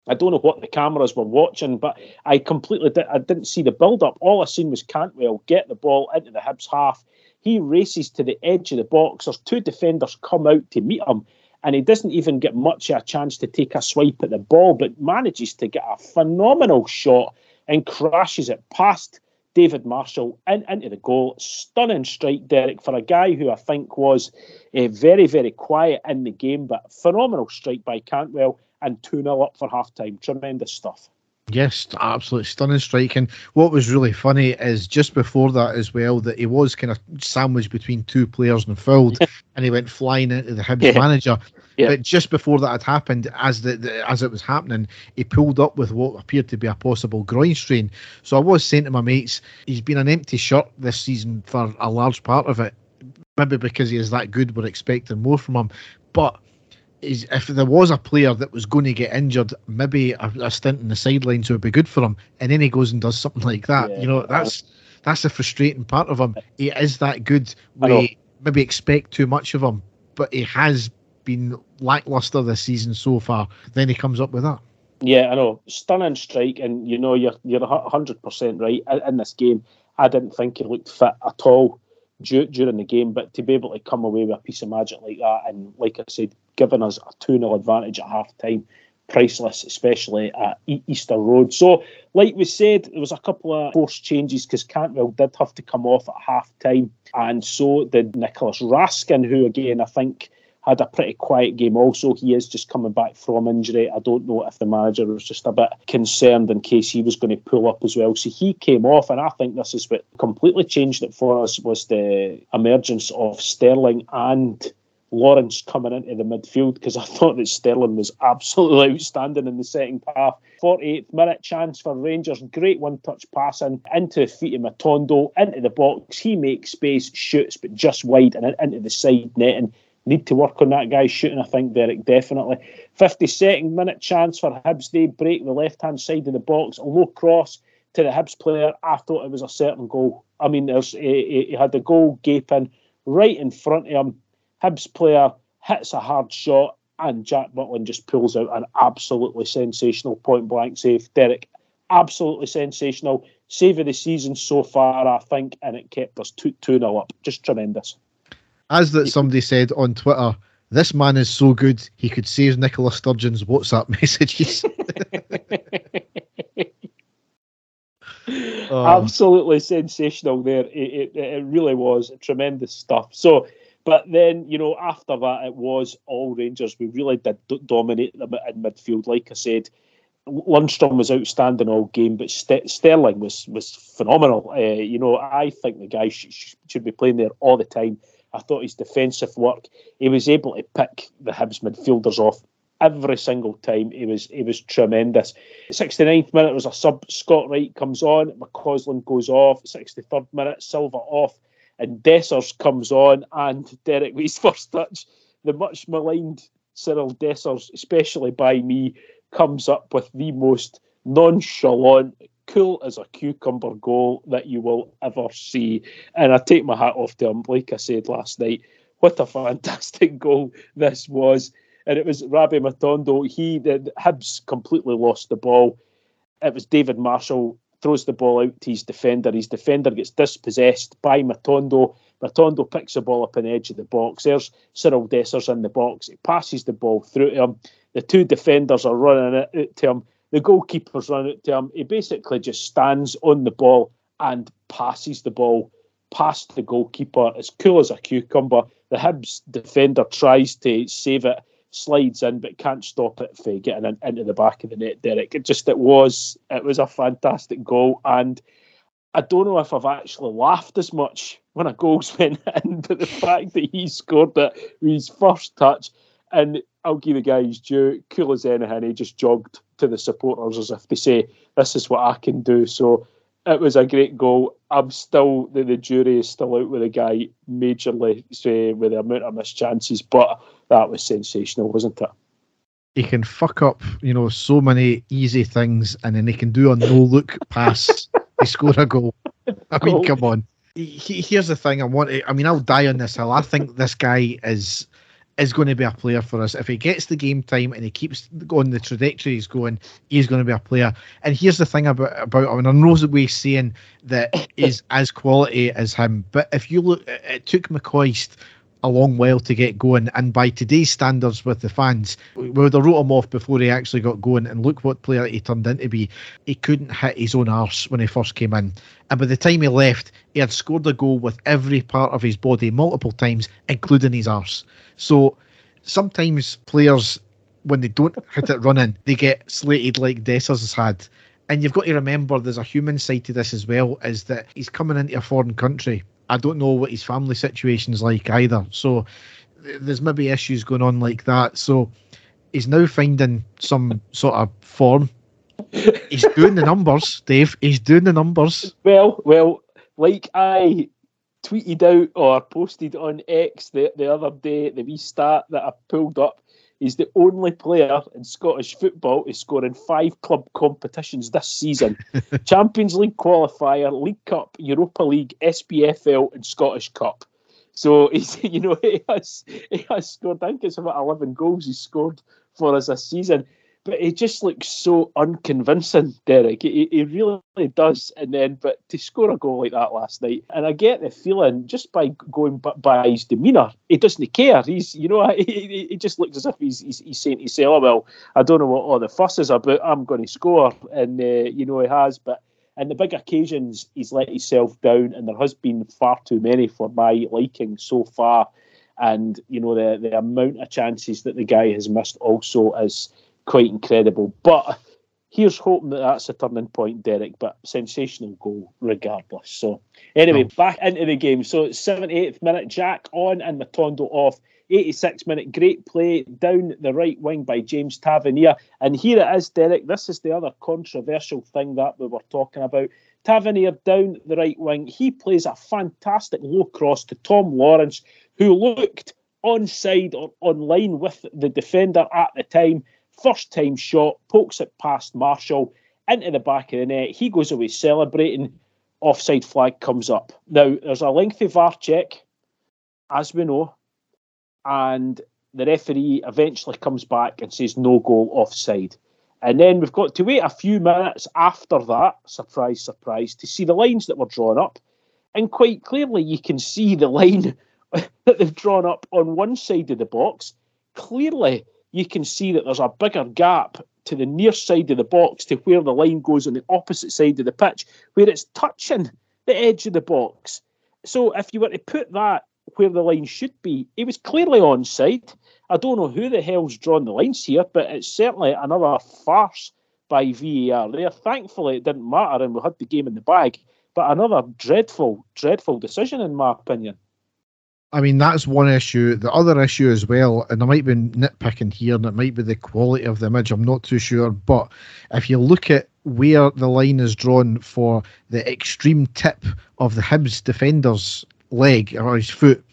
I don't know what the cameras were watching, but I completely did, I didn't see the build up. All I seen was Cantwell get the ball into the Hibs half. He races to the edge of the box. There's two defenders come out to meet him, and he doesn't even get much of a chance to take a swipe at the ball, but manages to get a phenomenal shot and crashes it past David Marshall in, into the goal. Stunning strike, Derek, for a guy who I think was uh, very, very quiet in the game, but phenomenal strike by Cantwell and 2 0 up for half time. Tremendous stuff. Yes, absolutely stunning striking. What was really funny is just before that as well that he was kind of sandwiched between two players and fouled, *laughs* and he went flying into the Hibs yeah. manager. Yeah. But just before that had happened, as the, the, as it was happening, he pulled up with what appeared to be a possible groin strain. So I was saying to my mates, he's been an empty shirt this season for a large part of it. Maybe because he is that good, we're expecting more from him. But is if there was a player that was going to get injured, maybe a, a, stint in the sidelines would be good for him. And then he goes and does something like that. Yeah, you know, that's that's the frustrating part of him. He is that good. We maybe expect too much of him, but he has been lackluster this season so far. Then he comes up with that. Yeah, I know. Stunning strike, and you know you're you're hundred percent right in this game. I didn't think he looked fit at all during the game, but to be able to come away with a piece of magic like that, and like I said, giving us a 2 0 advantage at half time, priceless, especially at Easter Road. So, like we said, there was a couple of forced changes because Cantwell did have to come off at half time, and so did Nicolas Raskin, who again I think had a pretty quiet game also. He is just coming back from injury. I don't know if the manager was just a bit concerned in case he was going to pull up as well. So he came off, and I think this is what completely changed it for us was the emergence of Sterling and Lawrence coming into the midfield because I *laughs* thought that Sterling was absolutely *laughs* outstanding in the second half. 48th minute chance for Rangers, great one touch passing into the feet of Matondo, into the box. He makes space, shoots, but just wide and into the side net. And need to work on that guy's shooting, I think, Derek, definitely. 52nd minute chance for Hibs. They break the left hand side of the box, a low cross to the Hibs player. I thought it was a certain goal. I mean, there's he, he had the goal gaping right in front of him. Hibs player hits a hard shot, and Jack Butland just pulls out an absolutely sensational point blank save. Derek, absolutely sensational. Save of the season so far, I think, and it kept us 2 0 up. Just tremendous as that somebody said on Twitter, this man is so good he could save Nicola Sturgeon's WhatsApp *laughs* messages. oh. *laughs* Absolutely sensational there. It, it, it really was tremendous stuff. So, but then you know after that it was all Rangers. We really did dominate them in midfield. Like I said, Lundstram was outstanding all game, but St- Sterling was was phenomenal. Uh, you know, I think the guy sh- should be playing there all the time. I thought his defensive work, he was able to pick the Hibs midfielders off every single time. He was he was tremendous. 69th minute was a sub. Scott Wright comes on. McCausland goes off. 63rd minute, Silva off, and Dessers comes on. And Derek Lee's *laughs* first touch, the much maligned Cyriel Dessers, especially by me, comes up with the most nonchalant, cool as a cucumber goal that you will ever see. And I take my hat off to him. Like I said last night, what a *laughs* fantastic goal this was. And it was Rabbi Matondo. He, the Hibs completely lost the ball. It was David Marshall throws the ball out to his defender. His defender gets dispossessed by Matondo. Matondo picks the ball up on the edge of the box. There's Cyriel Dessers in the box. He passes the ball through to him. The two defenders are running it out to him. The goalkeeper's run it to him. He basically just stands on the ball and passes the ball past the goalkeeper as cool as a cucumber. The Hibs defender tries to save it, slides in, but can't stop it from getting in, into the back of the net. Derek, it just it was it was a fantastic goal, and I don't know if I've actually laughed as much when a goal's *laughs* went in, but the fact that he scored it with his first touch, and I'll give the guy his due, cool as anything, he just jogged to the supporters as if to say, "This is what I can do." So it was a great goal. I'm still the, the jury is still out with the guy majorly say, with the amount of missed chances, but that was sensational, wasn't it? He can fuck up, you know, so many easy things, and then he can do a no look *laughs* pass. he score a goal. I mean, come on he, here's the thing. I want. To, I mean, I'll die on this hill. I think this guy is is going to be a player for us. If he gets the game time and he keeps going the trajectory he's going, he's going to be a player. And here's the thing about about him. And I know we're saying that *coughs* he's as quality as him, but if you look, it took McCoist a long while to get going. And by today's standards with the fans, we would have wrote him off before he actually got going. And look what player he turned into be. He couldn't hit his own arse when he first came in. And by the time he left, he had scored a goal with every part of his body multiple times, including his arse. So sometimes players, when they don't hit it running, they get slated like Dessers has had. And you've got to remember there's a human side to this as well, is that he's coming into a foreign country I don't know what his family situation's like either. So there's maybe issues going on like that. So he's now finding some sort of form. He's doing the numbers, Dave. He's doing the numbers. Well, well, like I tweeted out or posted on X the, the other day, the wee stat that I pulled up He's the only player in Scottish football to score in five club competitions this season *laughs* Champions League qualifier, League Cup, Europa League, SPFL, and Scottish Cup. So *laughs* he's, you know, he has he has scored. I think it's about eleven goals he's scored for us this season but he just looks so unconvincing, Derek. He, he really does. And then, but to score a goal like that last night, and I get the feeling just by going by his demeanour, he doesn't care. He's, you know, *laughs* he, he just looks as if he's, he's, he's saying to himself, oh, well, I don't know what all the fuss is about. I'm going to score. And, uh, you know, he has. But in the big occasions, he's let himself down, and there has been far too many for my liking so far. And, you know, the, the amount of chances that the guy has missed also is quite incredible. But here's hoping that that's a turning point, Derek. But sensational goal regardless. So anyway, oh. back into the game. So 78th minute, Jack on and Matondo off. 86 minute, great play down the right wing by James Tavernier. And here it is, Derek. This is the other controversial thing that we were talking about. Tavernier down the right wing. He plays a fantastic low cross to Tom Lawrence, who looked onside or on line with the defender at the time. First time shot, pokes it past Marshall into the back of the net. He goes away celebrating. Offside flag comes up. Now, there's a lengthy VAR check, as we know, and the referee eventually comes back and says no goal offside. And then we've got to wait a few minutes after that, surprise, surprise, to see the lines that were drawn up. And quite clearly, you can see the line *laughs* that they've drawn up on one side of the box. Clearly, you can see that there's a bigger gap to the near side of the box to where the line goes on the opposite side of the pitch, where it's touching the edge of the box. So if you were to put that where the line should be, it was clearly onside. I don't know who the hell's drawn the lines here, but it's certainly another farce by VAR there. Thankfully, it didn't matter and we had the game in the bag, but another dreadful, dreadful decision, in my opinion. I mean, that's one issue. The other issue as well, and I might be nitpicking here, and it might be the quality of the image, I'm not too sure. But if you look at where the line is drawn for the extreme tip of the Hibs defender's leg or his foot,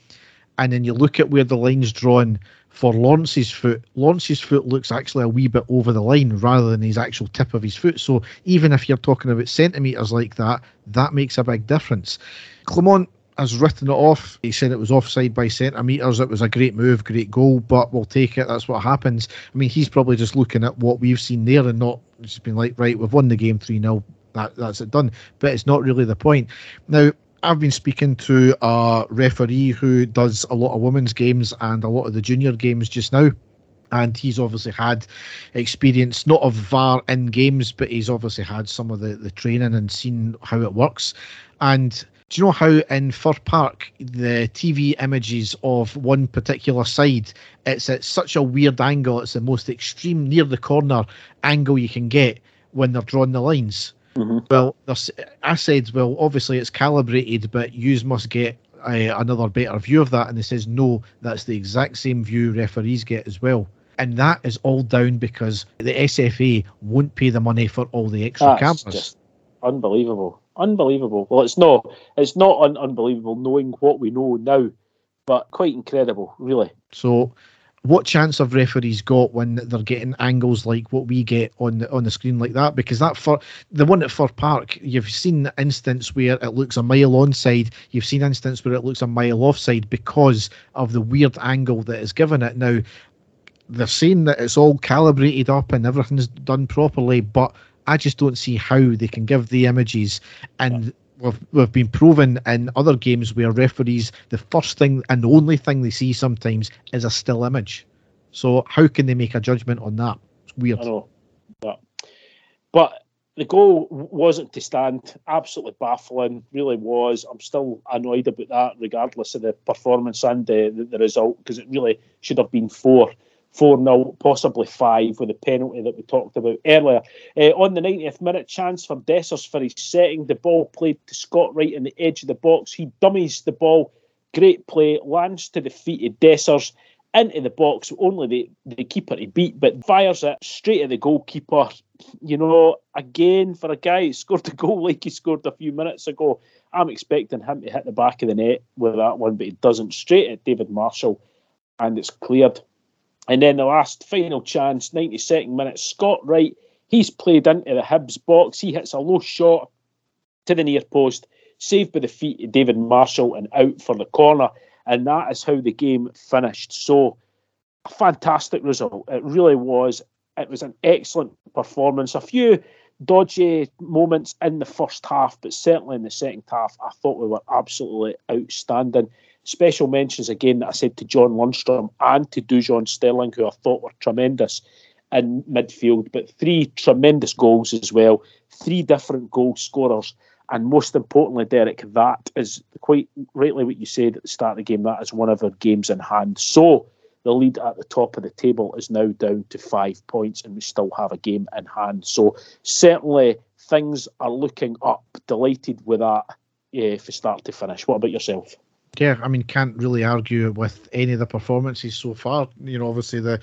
and then you look at where the line's drawn for Lawrence's foot, Lawrence's foot looks actually a wee bit over the line rather than his actual tip of his foot. So even if you're talking about centimetres like that, that makes a big difference. Clement has written it off. He said it was offside by centimetres. It was a great move, great goal, but we'll take it. That's what happens. I mean, he's probably just looking at what we've seen there and not just been like, right, we've won the game 3 0. That, that's it done. But it's not really the point. Now, I've been speaking to a referee who does a lot of women's games and a lot of the junior games just now. And he's obviously had experience, not of VAR in games, but he's obviously had some of the, the training and seen how it works. And do you know how in Fir Park the TV images of one particular side it's at such a weird angle, it's the most extreme near the corner angle you can get when they're drawing the lines. Mm-hmm. Well, I said, well, obviously it's calibrated, but you must get a, another better view of that. And they says, no, that's the exact same view referees get as well. And that is all down because the SFA won't pay the money for all the extra that's cameras. Just unbelievable unbelievable. Well, it's not it's not un- unbelievable knowing what we know now, but quite incredible, really. So, what chance have referees got when they're getting angles like what we get on the, on the screen like that? Because that for the one at Fir Park, you've seen the instance where it looks a mile onside, you've seen instance where it looks a mile offside because of the weird angle that is given it. Now, they're saying that it's all calibrated up and everything's done properly, but I just don't see how they can give the images. And we've, we've been proven in other games where referees the first thing and the only thing they see sometimes is a still image. So how can they make a judgment on that? It's weird. I know, but but the goal wasn't to stand. Absolutely baffling, really was. I'm still annoyed about that, regardless of the performance and the, the, the result, because it really should have been four. 4 0, possibly 5 with the penalty that we talked about earlier. Uh, on the 90th minute, chance for Dessers for his setting. The ball played to Scott Wright in the edge of the box. He dummies the ball. Great play, lands to the feet of Dessers into the box. Only the, the keeper he beat, but fires it straight at the goalkeeper. You know, again, for a guy who scored a goal like he scored a few minutes ago, I'm expecting him to hit the back of the net with that one, but he doesn't. Straight at David Marshall, and it's cleared. And then the last final chance, 92nd minute, Scott Wright, he's played into the Hibs box. He hits a low shot to the near post, saved by the feet of David Marshall and out for the corner. And that is how the game finished. So, a fantastic result. It really was. It was an excellent performance. A few dodgy moments in the first half, but certainly in the second half, I thought we were absolutely outstanding. Special mentions again that I said to John Lundstram and to Dujon Sterling, who I thought were tremendous in midfield, but three tremendous goals as well, three different goal scorers. And most importantly, Derek, that is quite rightly what you said at the start of the game. That is one of our games in hand. So the lead at the top of the table is now down to five points, and we still have a game in hand. So certainly things are looking up. Delighted with that yeah, for start to finish. What about yourself? Yeah, I mean, can't really argue with any of the performances so far. You know, obviously the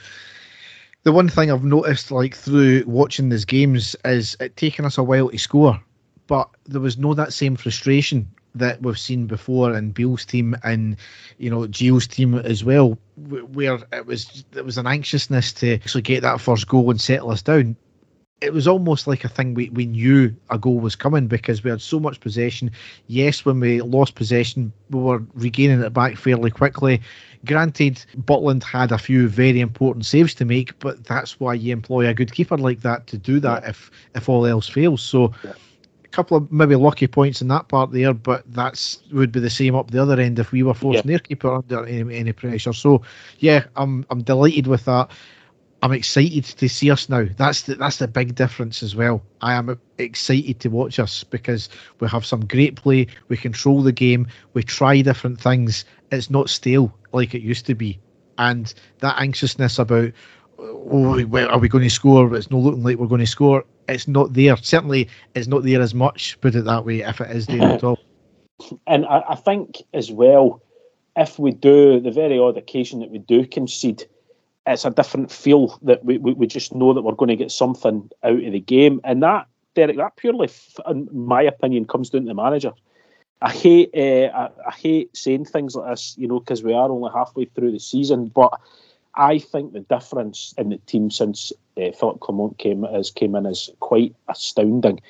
the one thing I've noticed, like through watching these games, is it taking us a while to score, but there was no that same frustration that we've seen before in Beale's team and you know Gio's team as well, where it was there was an anxiousness to actually get that first goal and settle us down it was almost like a thing we, we knew a goal was coming because we had so much possession. Yes, when we lost possession, we were regaining it back fairly quickly. Granted, Butland had a few very important saves to make, but that's why you employ a good keeper like that to do that if if all else fails. So Yeah. a couple of maybe lucky points in that part there, but that's would be the same up the other end if we were forcing their keeper under any, any pressure. So yeah, I'm I'm delighted with that. I'm excited to see us now. That's the that's the big difference as well. I am excited to watch us because we have some great play. We control the game. We try different things. It's not stale like it used to be, and that anxiousness about oh, are we going to score? It's not looking like we're going to score. It's not there. Certainly, it's not there as much. Put it that way. If it is there at all. *laughs* And I, I think as well, if we do the very odd occasion that we do concede, it's a different feel that we, we, we just know that we're going to get something out of the game. And that, Derek, that purely, in my opinion, comes down to the manager. I hate uh, I, I hate saying things like this, you know, because we are only halfway through the season. But I think the difference in the team since uh, Philippe Clement came as came in is quite astounding.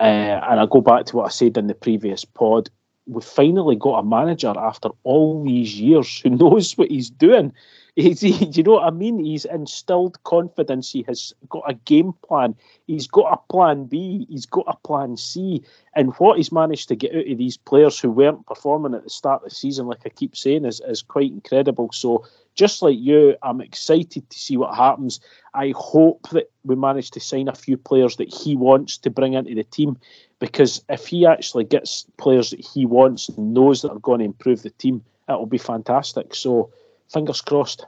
Uh, and I go back to what I said in the previous pod. We finally got a manager after all these years who *laughs* knows what he's doing. *laughs* He's, he, do you know what I mean? He's instilled confidence. He has got a game plan. He's got a plan B. He's got a plan C. And what he's managed to get out of these players who weren't performing at the start of the season, like I keep saying, is, is quite incredible. So, just like you, I'm excited to see what happens. I hope that we manage to sign a few players that he wants to bring into the team because if he actually gets players that he wants and knows that are going to improve the team, it will be fantastic. So, fingers crossed.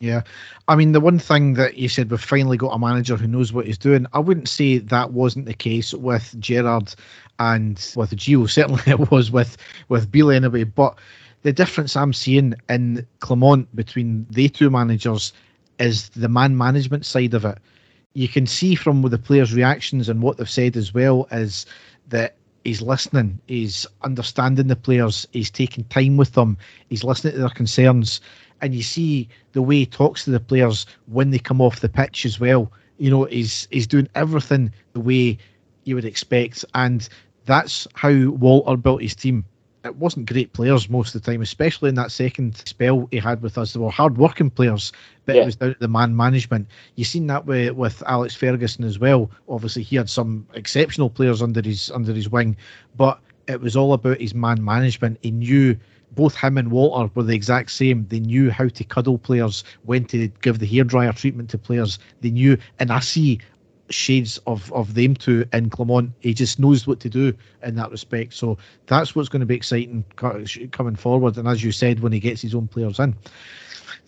Yeah. I mean, the one thing that you said, we've finally got a manager who knows what he's doing. I wouldn't say that wasn't the case with Gerrard and with Gio. *laughs* Certainly it was with, with Beale anyway. But the difference I'm seeing in Clement between the two managers is the man management side of it. You can see from the players' reactions and what they've said as well is that he's listening, he's understanding the players, he's taking time with them, he's listening to their concerns and you see the way he talks to the players when they come off the pitch as well. You know, he's he's doing everything the way you would expect, and that's how Walter built his team. It wasn't great players most of the time, especially in that second spell he had with us. They were hard-working players, but Yeah. it was down to the man management. You've seen that with, with Alex Ferguson as well. Obviously, he had some exceptional players under his under his wing, but it was all about his man management. He knew both him and Walter were the exact same. They knew how to cuddle players, when to give the hairdryer treatment to players. They knew, and I see shades of of them two in Clement. He just knows what to do in that respect. So that's what's going to be exciting coming forward. And as you said, when he gets his own players in.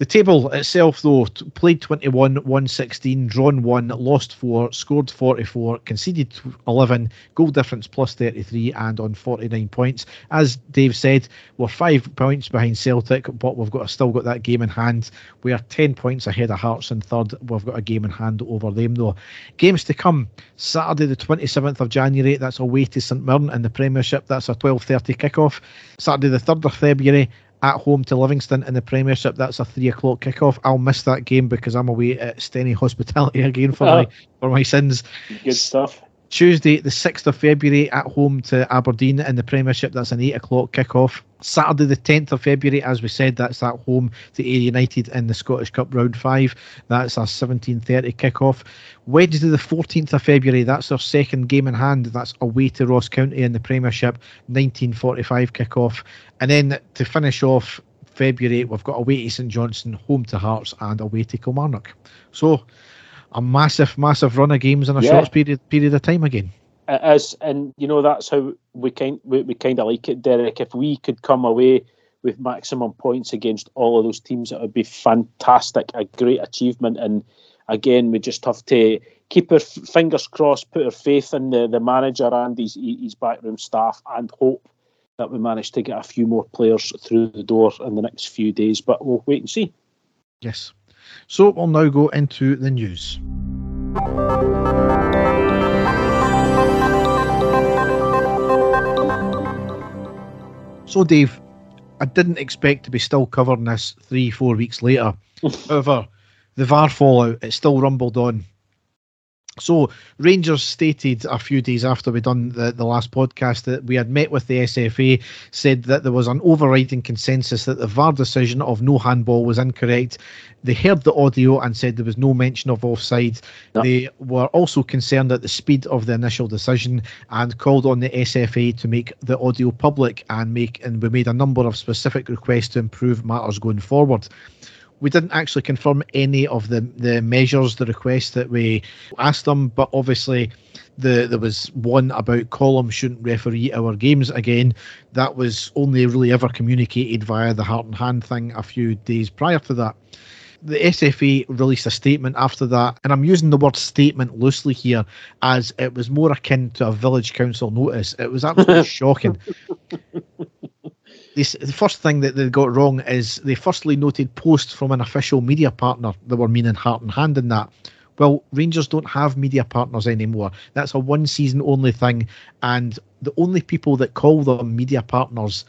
The table itself, though, played 21, won 16, drawn 1, lost 4, scored 44, conceded 11, goal difference plus 33, and on 49 points. As Dave said, we're five points behind Celtic, but we've got still got that game in hand. We are 10 points ahead of Hearts in third. We've got a game in hand over them, though. Games to come Saturday, the 27th of January, that's away to St Mirren in the Premiership. That's a 12.30 kickoff. Saturday, the 3rd of February, at home to Livingston in the Premiership. That's a three o'clock kickoff. I'll miss that game because I'm away at Steny Hospitality *laughs* again for Oh. my ah. for my sins. Good stuff. Tuesday, the 6th of February, at home to Aberdeen in the Premiership. That's an 8 o'clock kick-off. Saturday, the 10th of February, as we said, that's at home to Ayr United in the Scottish Cup Round 5. That's a 17.30 kick-off. Wednesday, the 14th of February, that's our second game in hand. That's away to Ross County in the Premiership, 19.45 kick-off. And then to finish off February, we've got away to St Johnstone, home to Hearts, and away to Kilmarnock. So, a massive, massive run of games in a Yeah. short period period of time again. It is, and you know that's how we kind we, we kind of like it, Derek. If we could come away with maximum points against all of those teams, it would be fantastic, a great achievement. And again, we just have to keep our fingers crossed, put our faith in the, the manager and his his backroom staff, and hope that we manage to get a few more players through the door in the next few days. But we'll wait and see. Yes. So we'll now go into the news. So, Dave, I didn't expect to be still covering this three, four weeks later. *laughs* However, the VAR fallout, it still rumbled on. So, Rangers stated a few days after we'd done the, the last podcast that we had met with the SFA, said that there was an overriding consensus that the VAR decision of no handball was incorrect. They heard the audio and said there was no mention of offside. They were also concerned at the speed of the initial decision and called on the SFA to make the audio public and make and we made a number of specific requests to improve matters going forward. We didn't actually confirm any of the, the measures, the requests that we asked them, but obviously the there was one about Collum shouldn't referee our games again. That was only really ever communicated via the heart and hand thing a few days prior to that. The SFA released a statement after that, and I'm using the word statement loosely here as it was more akin to a village council notice. It was absolutely *laughs* shocking. This, the first thing that they got wrong is they firstly noted posts from an official media partner that were meaning heart and hand in that. Well, Rangers don't have media partners anymore. That's a one season only thing, and the only people that call them media partners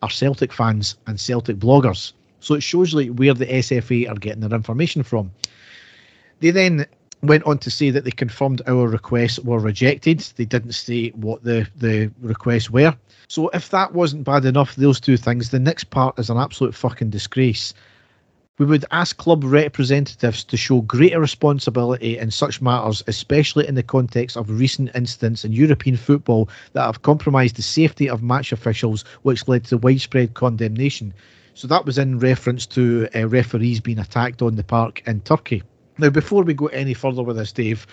are Celtic fans and Celtic bloggers. So it shows like where the SFA are getting their information from. They then went on to say that they confirmed our requests were rejected. They didn't say what the, the requests were. So if that wasn't bad enough, those two things, the next part is an absolute fucking disgrace. We would ask club representatives to show greater responsibility in such matters, especially in the context of recent incidents in European football that have compromised the safety of match officials, which led to widespread condemnation. So that was in reference to uh, referees being attacked on the park in Turkey. Now, before we go any further with this, Dave,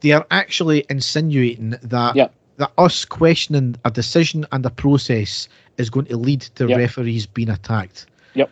they are actually insinuating that Yeah. that us questioning a decision and a process is going to lead to Yep. referees being attacked. Yep.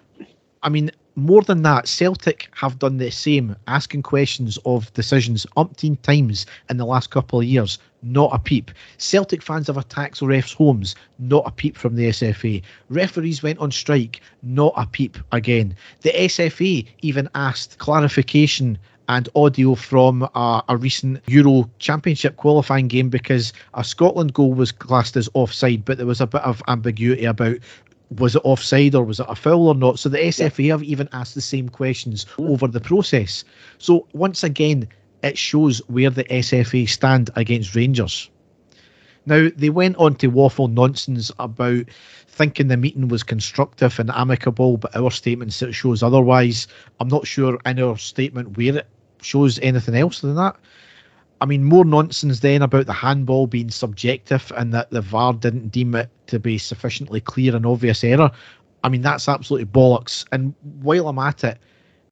I mean, more than that, Celtic have done the same, asking questions of decisions umpteen times in the last couple of years. Not a peep. Celtic fans have attacked refs' homes. Not a peep from the SFA. Referees went on strike. Not a peep again. The SFA even asked clarification and audio from a, a recent Euro Championship qualifying game because a Scotland goal was classed as offside, but there was a bit of ambiguity about was it offside or was it a foul or not? So the SFA have even asked the same questions mm. over the process. So once again, it shows where the SFA stand against Rangers. Now, they went on to waffle nonsense about thinking the meeting was constructive and amicable, but our statement shows otherwise. I'm not sure in our statement where it shows anything else than that. I mean, more nonsense then about the handball being subjective and that the VAR didn't deem it to be sufficiently clear and obvious error. I mean, that's absolutely bollocks. And while I'm at it,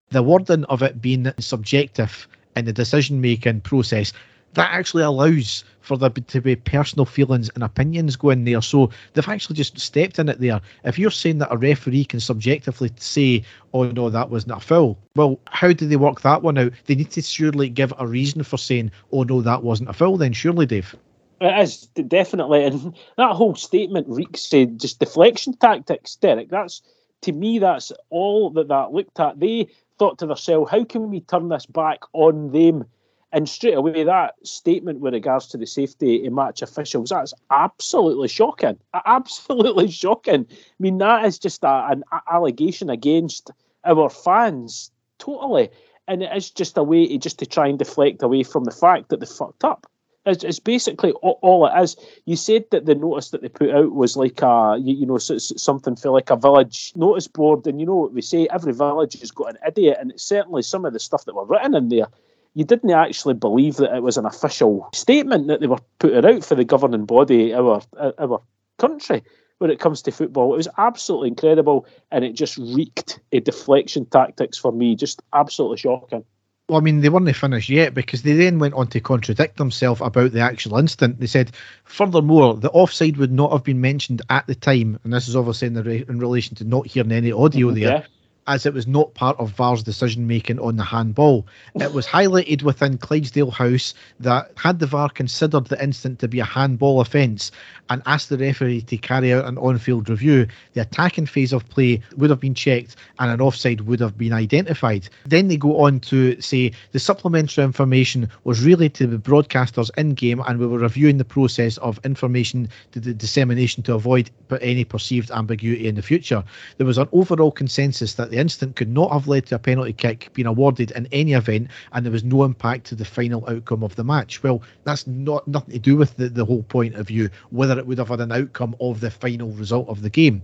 the wording of it being subjective in the decision making process that actually allows for there to be personal feelings and opinions going there. So they've actually just stepped in it there. If you're saying that a referee can subjectively say, oh no, that wasn't a foul, well, how do they work that one out? They need to surely give a reason for saying, oh no, that wasn't a foul, then surely, Dave. It is definitely, and that whole statement reeks uh, just deflection tactics, Derek. That's to me, that's all that that looked at. They thought to themselves, how can we turn this back on them? And straight away, that statement with regards to the safety in match officials, that's absolutely shocking. Absolutely *laughs* shocking. I mean, that is just a, an allegation against our fans, totally. And it is just a way to, just to try and deflect away from the fact that they fucked up. It's, it's basically all, all, it is. You said that the notice that they put out was like a, you, you know, something for like a village notice board. And you know what we say? Every village has got an idiot. And it's certainly some of the stuff that were written in there you didn't actually believe that it was an official statement that they were putting out for the governing body our our country when it comes to football. It was absolutely incredible, and it just reeked a deflection tactics for me. Just absolutely shocking. Well, I mean, they weren't finished yet because they then went on to contradict themselves about the actual incident. They said, furthermore, the offside would not have been mentioned at the time, and this is obviously in, the re- in relation to not hearing any audio *laughs* there. Yeah as it was not part of VAR's decision making on the handball. It was *sighs* highlighted within Clydesdale House that had the VAR considered the incident to be a handball offence and asked the referee to carry out an on field review, the attacking phase of play would have been checked and an offside would have been identified. Then they go on to say the supplementary information was relayed to the broadcasters in game and we were reviewing the process of information to the dissemination to avoid any perceived ambiguity in the future. There was an overall consensus that the incident could not have led to a penalty kick being awarded in any event, and there was no impact to the final outcome of the match. Well, that's not nothing to do with the, the whole point of view, whether it would have had an outcome of the final result of the game.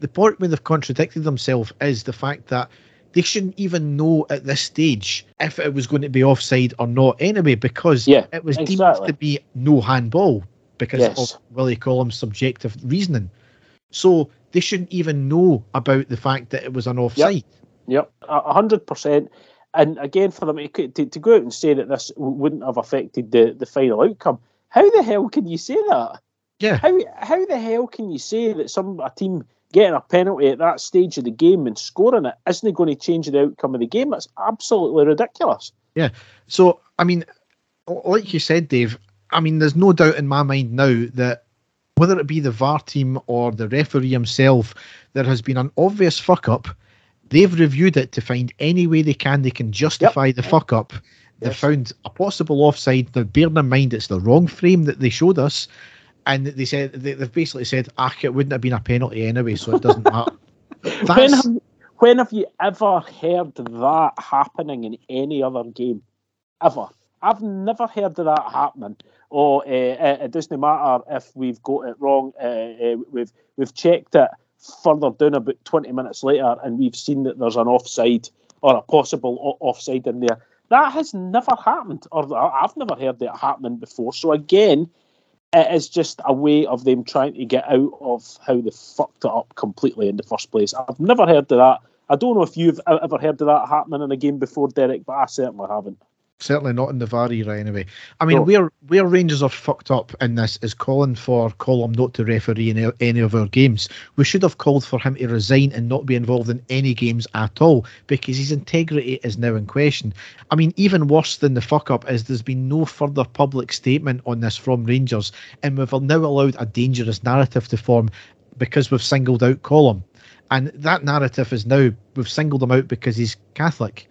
The point where they've contradicted themselves is the fact that they shouldn't even know at this stage if it was going to be offside or not anyway, because yeah, it was exactly. deemed to be no handball because yes. of Willie Collum's subjective reasoning. So they shouldn't even know about the fact that it was an offside. Yep, a hundred percent. And again, for them to, to, to, go out and say that this wouldn't have affected the, the final outcome, how the hell can you say that? Yeah. How how the hell can you say that some a team getting a penalty at that stage of the game and scoring it isn't going to change the outcome of the game? That's absolutely ridiculous. Yeah. So I mean, like you said, Dave. I mean, there's no doubt in my mind now that whether it be the VAR team or the referee himself, there has been an obvious fuck up. They've reviewed it to find any way they can they can justify yep. the fuck up. They yes. found a possible offside. Now, bearing in mind it's the wrong frame that they showed us, and they said they, have basically said, "Ah, it wouldn't have been a penalty anyway, so it doesn't matter." *laughs* when, have, when have you ever heard that happening in any other game? Ever? I've never heard of that happening. Or uh, it doesn't matter if we've got it wrong. Uh, uh, we've we've checked it further down about 20 minutes later, and we've seen that there's an offside or a possible offside in there. That has never happened, or I've never heard that happening before. So again, it is just a way of them trying to get out of how they fucked it up completely in the first place. I've never heard of that. I don't know if you've ever heard of that happening in a game before, Derek, but I certainly haven't. Certainly not in the VAR era, anyway. I mean, no. where where Rangers are fucked up in this is calling for Collum not to referee in any of our games. We should have called for him to resign and not be involved in any games at all because his integrity is now in question. I mean, even worse than the fuck up is there's been no further public statement on this from Rangers, and we've now allowed a dangerous narrative to form because we've singled out Collum. And that narrative is now we've singled him out because he's Catholic.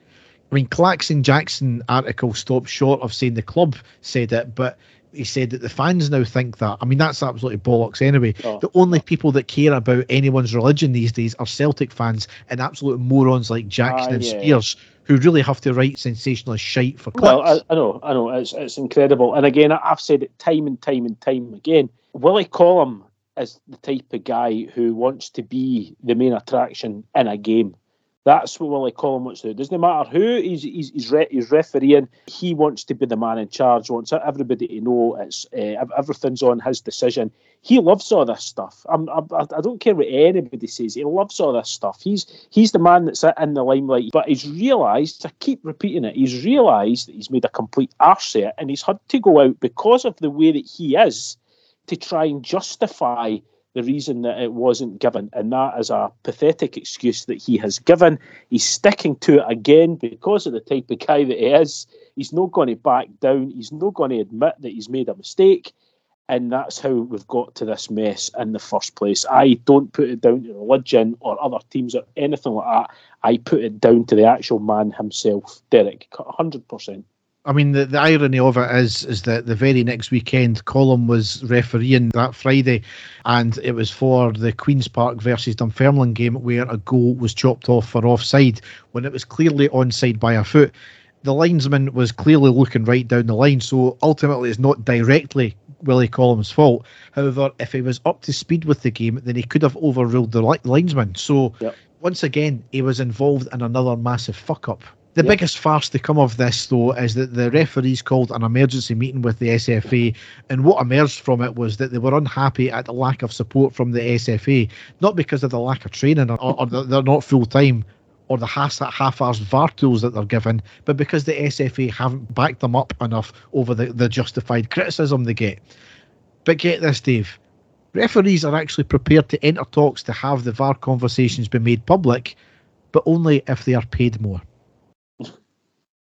I mean, Claxon Jackson article stopped short of saying the club said it, but he said that the fans now think that. I mean, that's absolutely bollocks anyway. Oh. The only people that care about anyone's religion these days are Celtic fans and absolute morons like Jackson Ah, and yeah. Spiers who really have to write sensationalist shite for clicks. Well, I, I know, I know, it's it's incredible. And again, I've said it time and time and time again. Willie Collum is the type of guy who wants to be the main attraction in a game. That's what Willie Collum wants to do. It doesn't matter who he's he's he's, re- he's refereeing. He wants to be the man in charge. Wants everybody to know it's uh, everything's on his decision. He loves all this stuff. I'm, I, I don't care what anybody says. He loves all this stuff. He's he's the man that's in the limelight. But he's realised. I keep repeating it. He's realised that he's made a complete arse of it, and he's had to go out because of the way that he is to try and justify the reason that it wasn't given. And that is a pathetic excuse that he has given. He's sticking to it again because of the type of guy that he is. He's not going to back down. He's not going to admit that he's made a mistake. And that's how we've got to this mess in the first place. I don't put it down to religion or other teams or anything like that. I put it down to the actual man himself, Derek, 100%. I mean, the, the irony of it is, is that the very next weekend, Collum was refereeing that Friday, and it was for the Queens Park versus Dunfermline game where a goal was chopped off for offside when it was clearly onside by a foot. The linesman was clearly looking right down the line, so ultimately it's not directly Willie Collum's fault. However, if he was up to speed with the game, then he could have overruled the li- linesman. So Yep. once again, he was involved in another massive fuck up. The biggest farce to come of this, though, is that the referees called an emergency meeting with the SFA, and what emerged from it was that they were unhappy at the lack of support from the SFA, not because of the lack of training or, or they're not full time or the half half-arsed VAR tools that they're given, but because the SFA haven't backed them up enough over the, the justified criticism they get. But get this, Dave. Referees are actually prepared to enter talks to have the VAR conversations be made public, but only if they are paid more.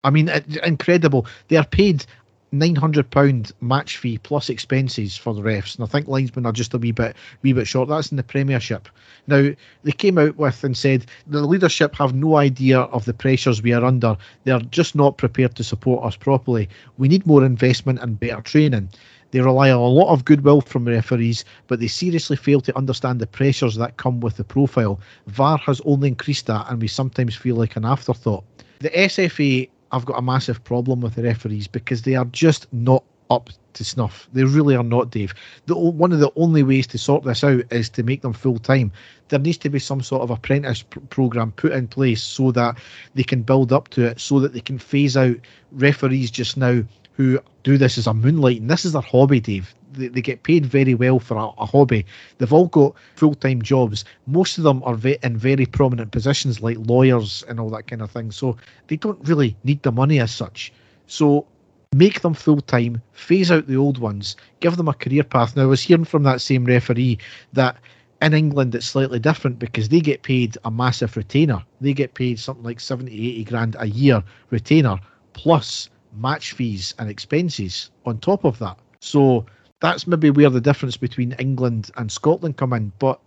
I mean, incredible. They are paid nine hundred pound match fee plus expenses for the refs, and I think linesmen are just a wee bit, wee bit short. That's in the Premiership. Now they came out with and said the leadership have no idea of the pressures we are under. They are just not prepared to support us properly. We need more investment and better training. They rely on a lot of goodwill from referees, but they seriously fail to understand the pressures that come with the profile. VAR has only increased that, and we sometimes feel like an afterthought. The SFA have got a massive problem with the referees because they are just not up to snuff. They really are not, Dave. The, one of the only ways to sort this out is to make them full time. There needs to be some sort of apprentice pr- program put in place so that they can build up to it, so that they can phase out referees just now who do this as a moonlighting. This is their hobby, Dave. They, they get paid very well for a, a hobby. They've all got full time jobs. Most of them are ve- in very prominent positions like lawyers and all that kind of thing. So they don't really need the money as such. So make them full time, phase out the old ones, give them a career path. Now, I was hearing from that same referee that in England it's slightly different because they get paid a massive retainer. They get paid something like 70, 80 grand a year retainer plus match fees and expenses on top of that. So that's maybe where the difference between England and Scotland come in. But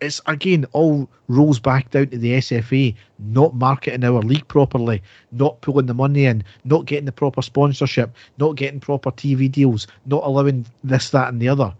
it's again all rolls back down to the SFA not marketing our league properly, not pulling the money in, not getting the proper sponsorship, not getting proper TV deals, not allowing this, that, and the other.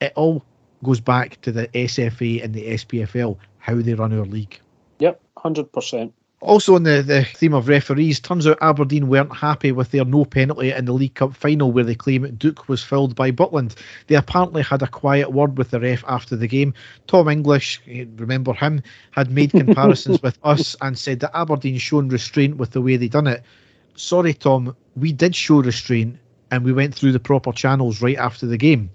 It all goes back to the SFA and the SPFL, how they run our league. Yep, 100%. Also, on the, the theme of referees, turns out Aberdeen weren't happy with their no penalty in the League Cup final where they claim Duk was fouled by Butland. They apparently had a quiet word with the ref after the game. Tom English, eh, remember him, had made *laughs* comparisons with us and said that Aberdeen shown restraint with the way they done it. Sorry, Tom, we did show restraint and we went through the proper channels right after the game.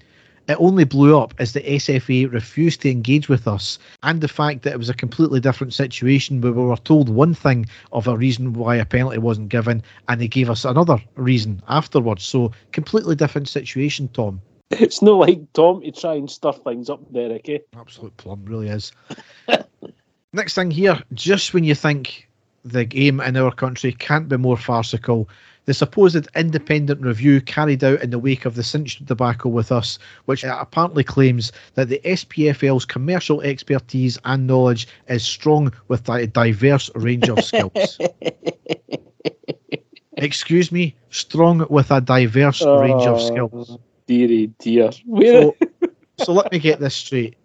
It only blew up as the SFA refused to engage with us, and the fact that it was a completely different situation where we were told one thing of a reason why a penalty wasn't given, and they gave us another reason afterwards. So, completely different situation, Tom. *laughs* It's not like Tom to try and stir things up, Derek. Eh? Absolute plum, really is. *laughs* Next thing here, just when you think the game in our country can't be more farcical, the supposed independent review carried out in the wake of the Cinch debacle with us, which uh, apparently claims that the SPFL's commercial expertise and knowledge is strong with a diverse range of skills. *laughs* Excuse me, strong with a diverse range of oh, skills. dearie dear. So, *laughs* so let me get this straight.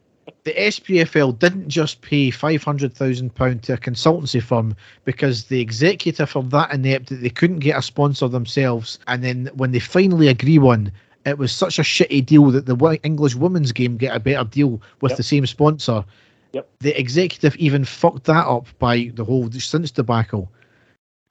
The SPFL didn't just pay five hundred thousand pound to a consultancy firm because the executive are that inept that they couldn't get a sponsor themselves, and then when they finally agree one, it was such a shitty deal that the English women's game get a better deal with Yep. the same sponsor. Yep. The executive even fucked that up by the whole cinch debacle.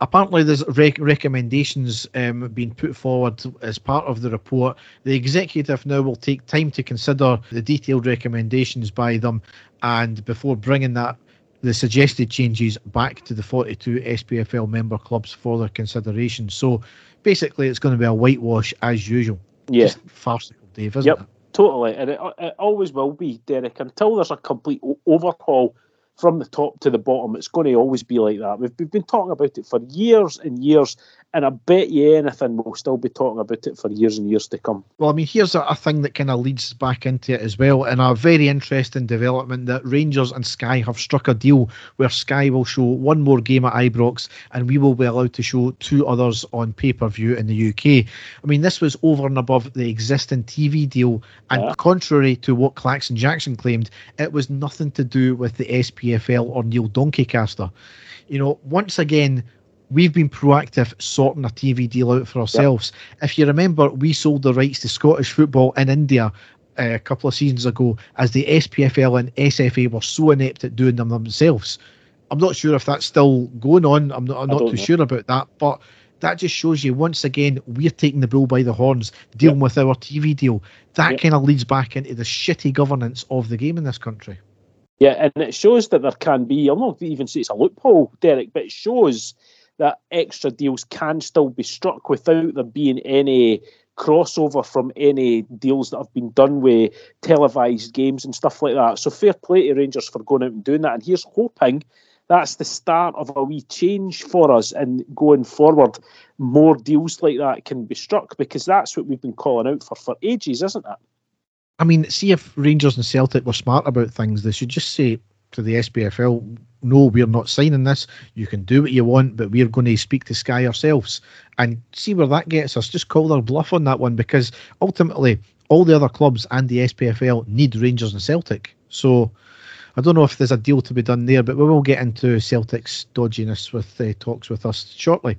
Apparently, there's rec- recommendations um, being put forward as part of the report. The executive now will take time to consider the detailed recommendations by them, and before bringing that the suggested changes back to the 42 SPFL member clubs for their consideration. So, basically, it's going to be a whitewash as usual. yeah, Just farcical, Dave, isn't Yep. it? totally, and it, it always will be, Derek, until there's a complete overhaul from the top to the bottom. It's going to always be like that. We've, we've been talking about it for years and years, and I bet you anything we'll still be talking about it for years and years to come. Well, I mean, here's a, a thing that kind of leads back into it as well, and a very interesting development that Rangers and Sky have struck a deal where Sky will show one more game at Ibrox, and we will be allowed to show two others on pay per view in the UK. I mean, this was over and above the existing TV deal, and Yeah. contrary to what Claxon Jackson claimed, it was nothing to do with the SPFL or Neil Donkeycaster. You know, once again. We've been proactive sorting a TV deal out for ourselves. If you remember, we sold the rights to Scottish football in India uh, a couple of seasons ago as the SPFL and SFA were so inept at doing them themselves. I'm not sure if that's still going on. I'm not, I'm not too know. sure about that, but that just shows you once again we're taking the bull by the horns, dealing with our TV deal. That Yep. kind of leads back into the shitty governance of the game in this country. Yeah, and it shows that there can be, I'll not even say it's a loophole, Derek, but it shows that extra deals can still be struck without there being any crossover from any deals that have been done with televised games and stuff like that. So fair play to Rangers for going out and doing that. And here's hoping that's the start of a wee change for us and going forward more deals like that can be struck because that's what we've been calling out for for ages, isn't it? I mean, see if Rangers and Celtic were smart about things, they should just say to the SPFL, no, we're not signing this. You can do what you want, but we're going to speak to Sky ourselves and see where that gets us. Just call their bluff on that one because ultimately, all the other clubs and the SPFL need Rangers and Celtic. So I don't know if there's a deal to be done there, but we will get into Celtic's dodginess with uh, talks with us shortly.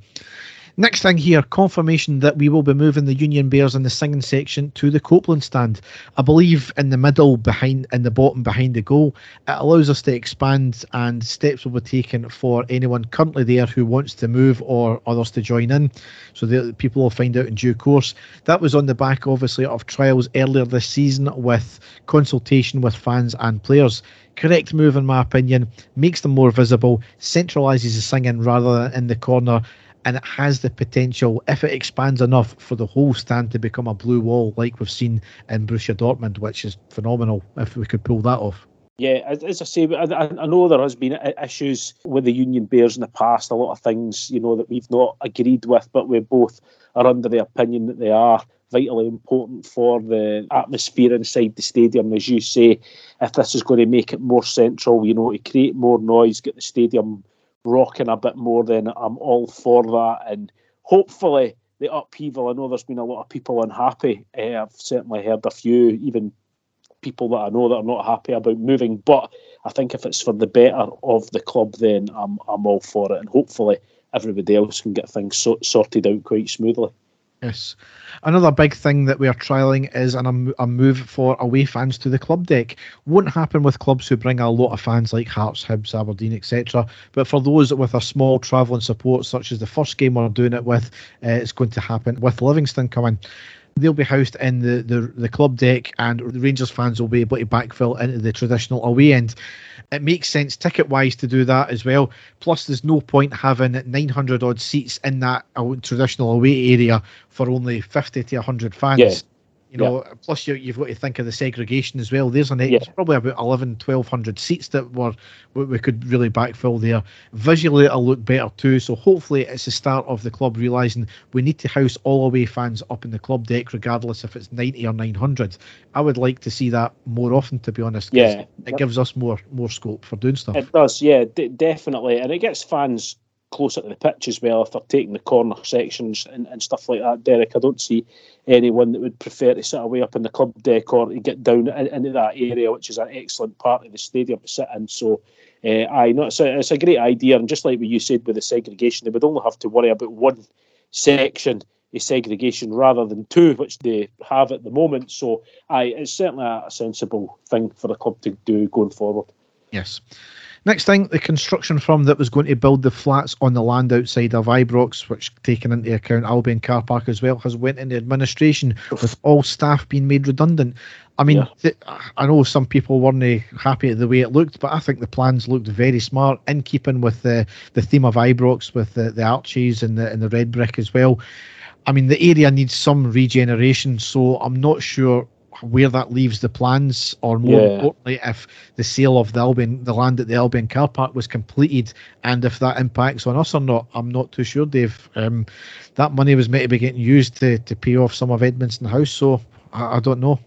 Next thing here, confirmation that we will be moving the Union Bears in the singing section to the Copeland stand. I believe in the middle, behind in the bottom, behind the goal. It allows us to expand, and steps will be taken for anyone currently there who wants to move or others to join in. So the people will find out in due course. That was on the back, obviously, of trials earlier this season with consultation with fans and players. Correct move, in my opinion, makes them more visible, centralises the singing rather than in the corner and it has the potential, if it expands enough, for the whole stand to become a blue wall like we've seen in Borussia Dortmund, which is phenomenal if we could pull that off. Yeah, as, I say, I know there has been issues with the Union Bears in the past. A lot of things, you know, that we've not agreed with, but we both are under the opinion that they are vitally important for the atmosphere inside the stadium. As you say, if this is going to make it more central, you know, to create more noise, get the stadium rocking a bit more, then I'm all for that. And hopefully, the upheaval. I know there's been a lot of people unhappy. Uh, I've certainly heard a few, even people that I know that are not happy about moving. But I think if it's for the better of the club, then I'm I'm all for it, and hopefully everybody else can get things so- sorted out quite smoothly. Yes. Another big thing that we are trialling is an, a, a move for away fans to the club deck. Won't happen with clubs who bring a lot of fans like Hearts, Hibs, Aberdeen, etc. But for those with a small travelling support, such as the first game we're doing it with, uh, it's going to happen with Livingston coming. They'll be housed in the, the, the club deck, and the Rangers fans will be able to backfill into the traditional away end. It makes sense ticket wise to do that as well. Plus, there's no point having 900 odd seats in that uh, traditional away area for only 50 to 100 fans. Yeah. You know, plus you, you've got to think of the segregation as well. There's an Yeah. it's probably about 11, 1200 seats that were we, we could really backfill there. Visually, it'll look better too. So hopefully, it's the start of the club realizing we need to house all away fans up in the club deck, regardless if it's 90 or 900. I would like to see that more often, to be honest. Yeah. it gives us more more scope for doing stuff. It does, yeah, d- definitely, and it gets fans closer to the pitch as well if they're taking the corner sections and, and stuff like that. Derek, I don't see anyone that would prefer to sit away up in the club deck or to get down into that area, which is an excellent part of the stadium to sit in. So, uh, I know it's a, it's a great idea, and just like what you said with the segregation, they would only have to worry about one section of segregation rather than two, which they have at the moment. So, I it's certainly a sensible thing for the club to do going forward. Yes. Next thing, the construction firm that was going to build the flats on the land outside of Ibrox, which taken into account Albion car park as well, has went into administration with all staff being made redundant. I mean, yeah. th- I know some people weren't eh, happy at the way it looked, but I think the plans looked very smart, in keeping with the the theme of Ibrox, with the, the arches and the and the red brick as well. I mean, the area needs some regeneration, so I'm not sure where that leaves the plans, or more yeah. importantly, if the sale of the Albion, the land at the Albion car park was completed, and if that impacts on us or not, I'm not too sure, Dave. Um, that money was meant to be getting used to, to pay off some of Edmiston House, so I, I don't know.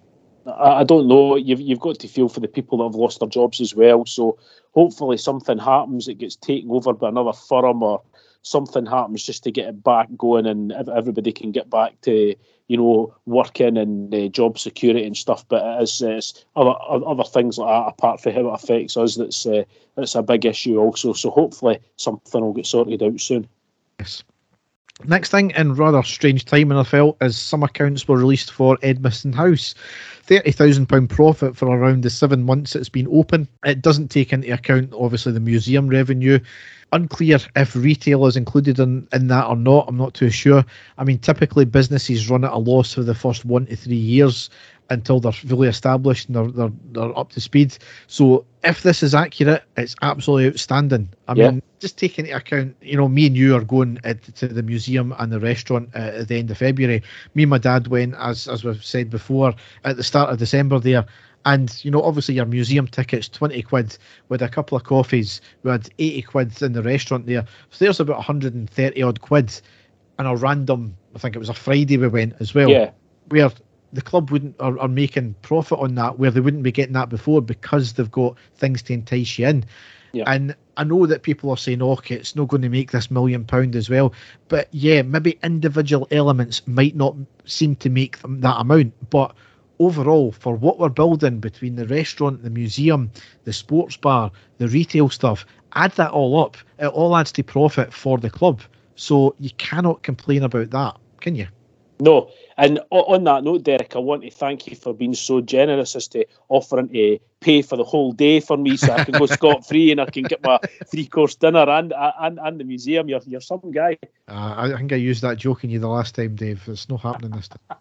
I, I don't know. You've you've got to feel for the people that have lost their jobs as well. So hopefully something happens. It gets taken over by another firm or something happens just to get it back going and everybody can get back to you know working and uh, job security and stuff. But it is it's other other things like that apart from how it affects us. That's uh, that's a big issue also. So hopefully something will get sorted out soon. Yes. Next thing, in rather strange time, I felt, as some accounts were released for Edmiston House. £30,000 profit for around the seven months it's been open. It doesn't take into account, obviously, the museum revenue. Unclear if retail is included in, in that or not. I'm not too sure. I mean, typically businesses run at a loss for the first one to three years until they're fully established and they're, they're, they're up to speed. So if this is accurate, it's absolutely outstanding. I yeah. mean, just taking into account, you know, me and you are going at, to the museum and the restaurant uh, at the end of February. Me and my dad went, as as we've said before, at the start of December there. And you know, obviously your museum tickets, twenty quid with a couple of coffees. We had eighty quid in the restaurant there. So there's about hundred and thirty odd quid. And a random, I think it was a Friday we went as well. Yeah. Where the club wouldn't are, are making profit on that where they wouldn't be getting that before because they've got things to entice you in. Yeah. And I know that people are saying, oh, okay, it's not going to make this million pound as well. But yeah, maybe individual elements might not seem to make them that amount. But overall, for what we're building between the restaurant, the museum, the sports bar, the retail stuff, add that all up, it all adds to profit for the club. So you cannot complain about that, can you? No. And on that note, Derek, I want to thank you for being so generous as to offering to pay for the whole day for me so I can go *laughs* scot free and I can get my three course dinner and, and and the museum. You're, you're some guy. Uh, I think I used that joking you the last time, Dave. It's not happening this time.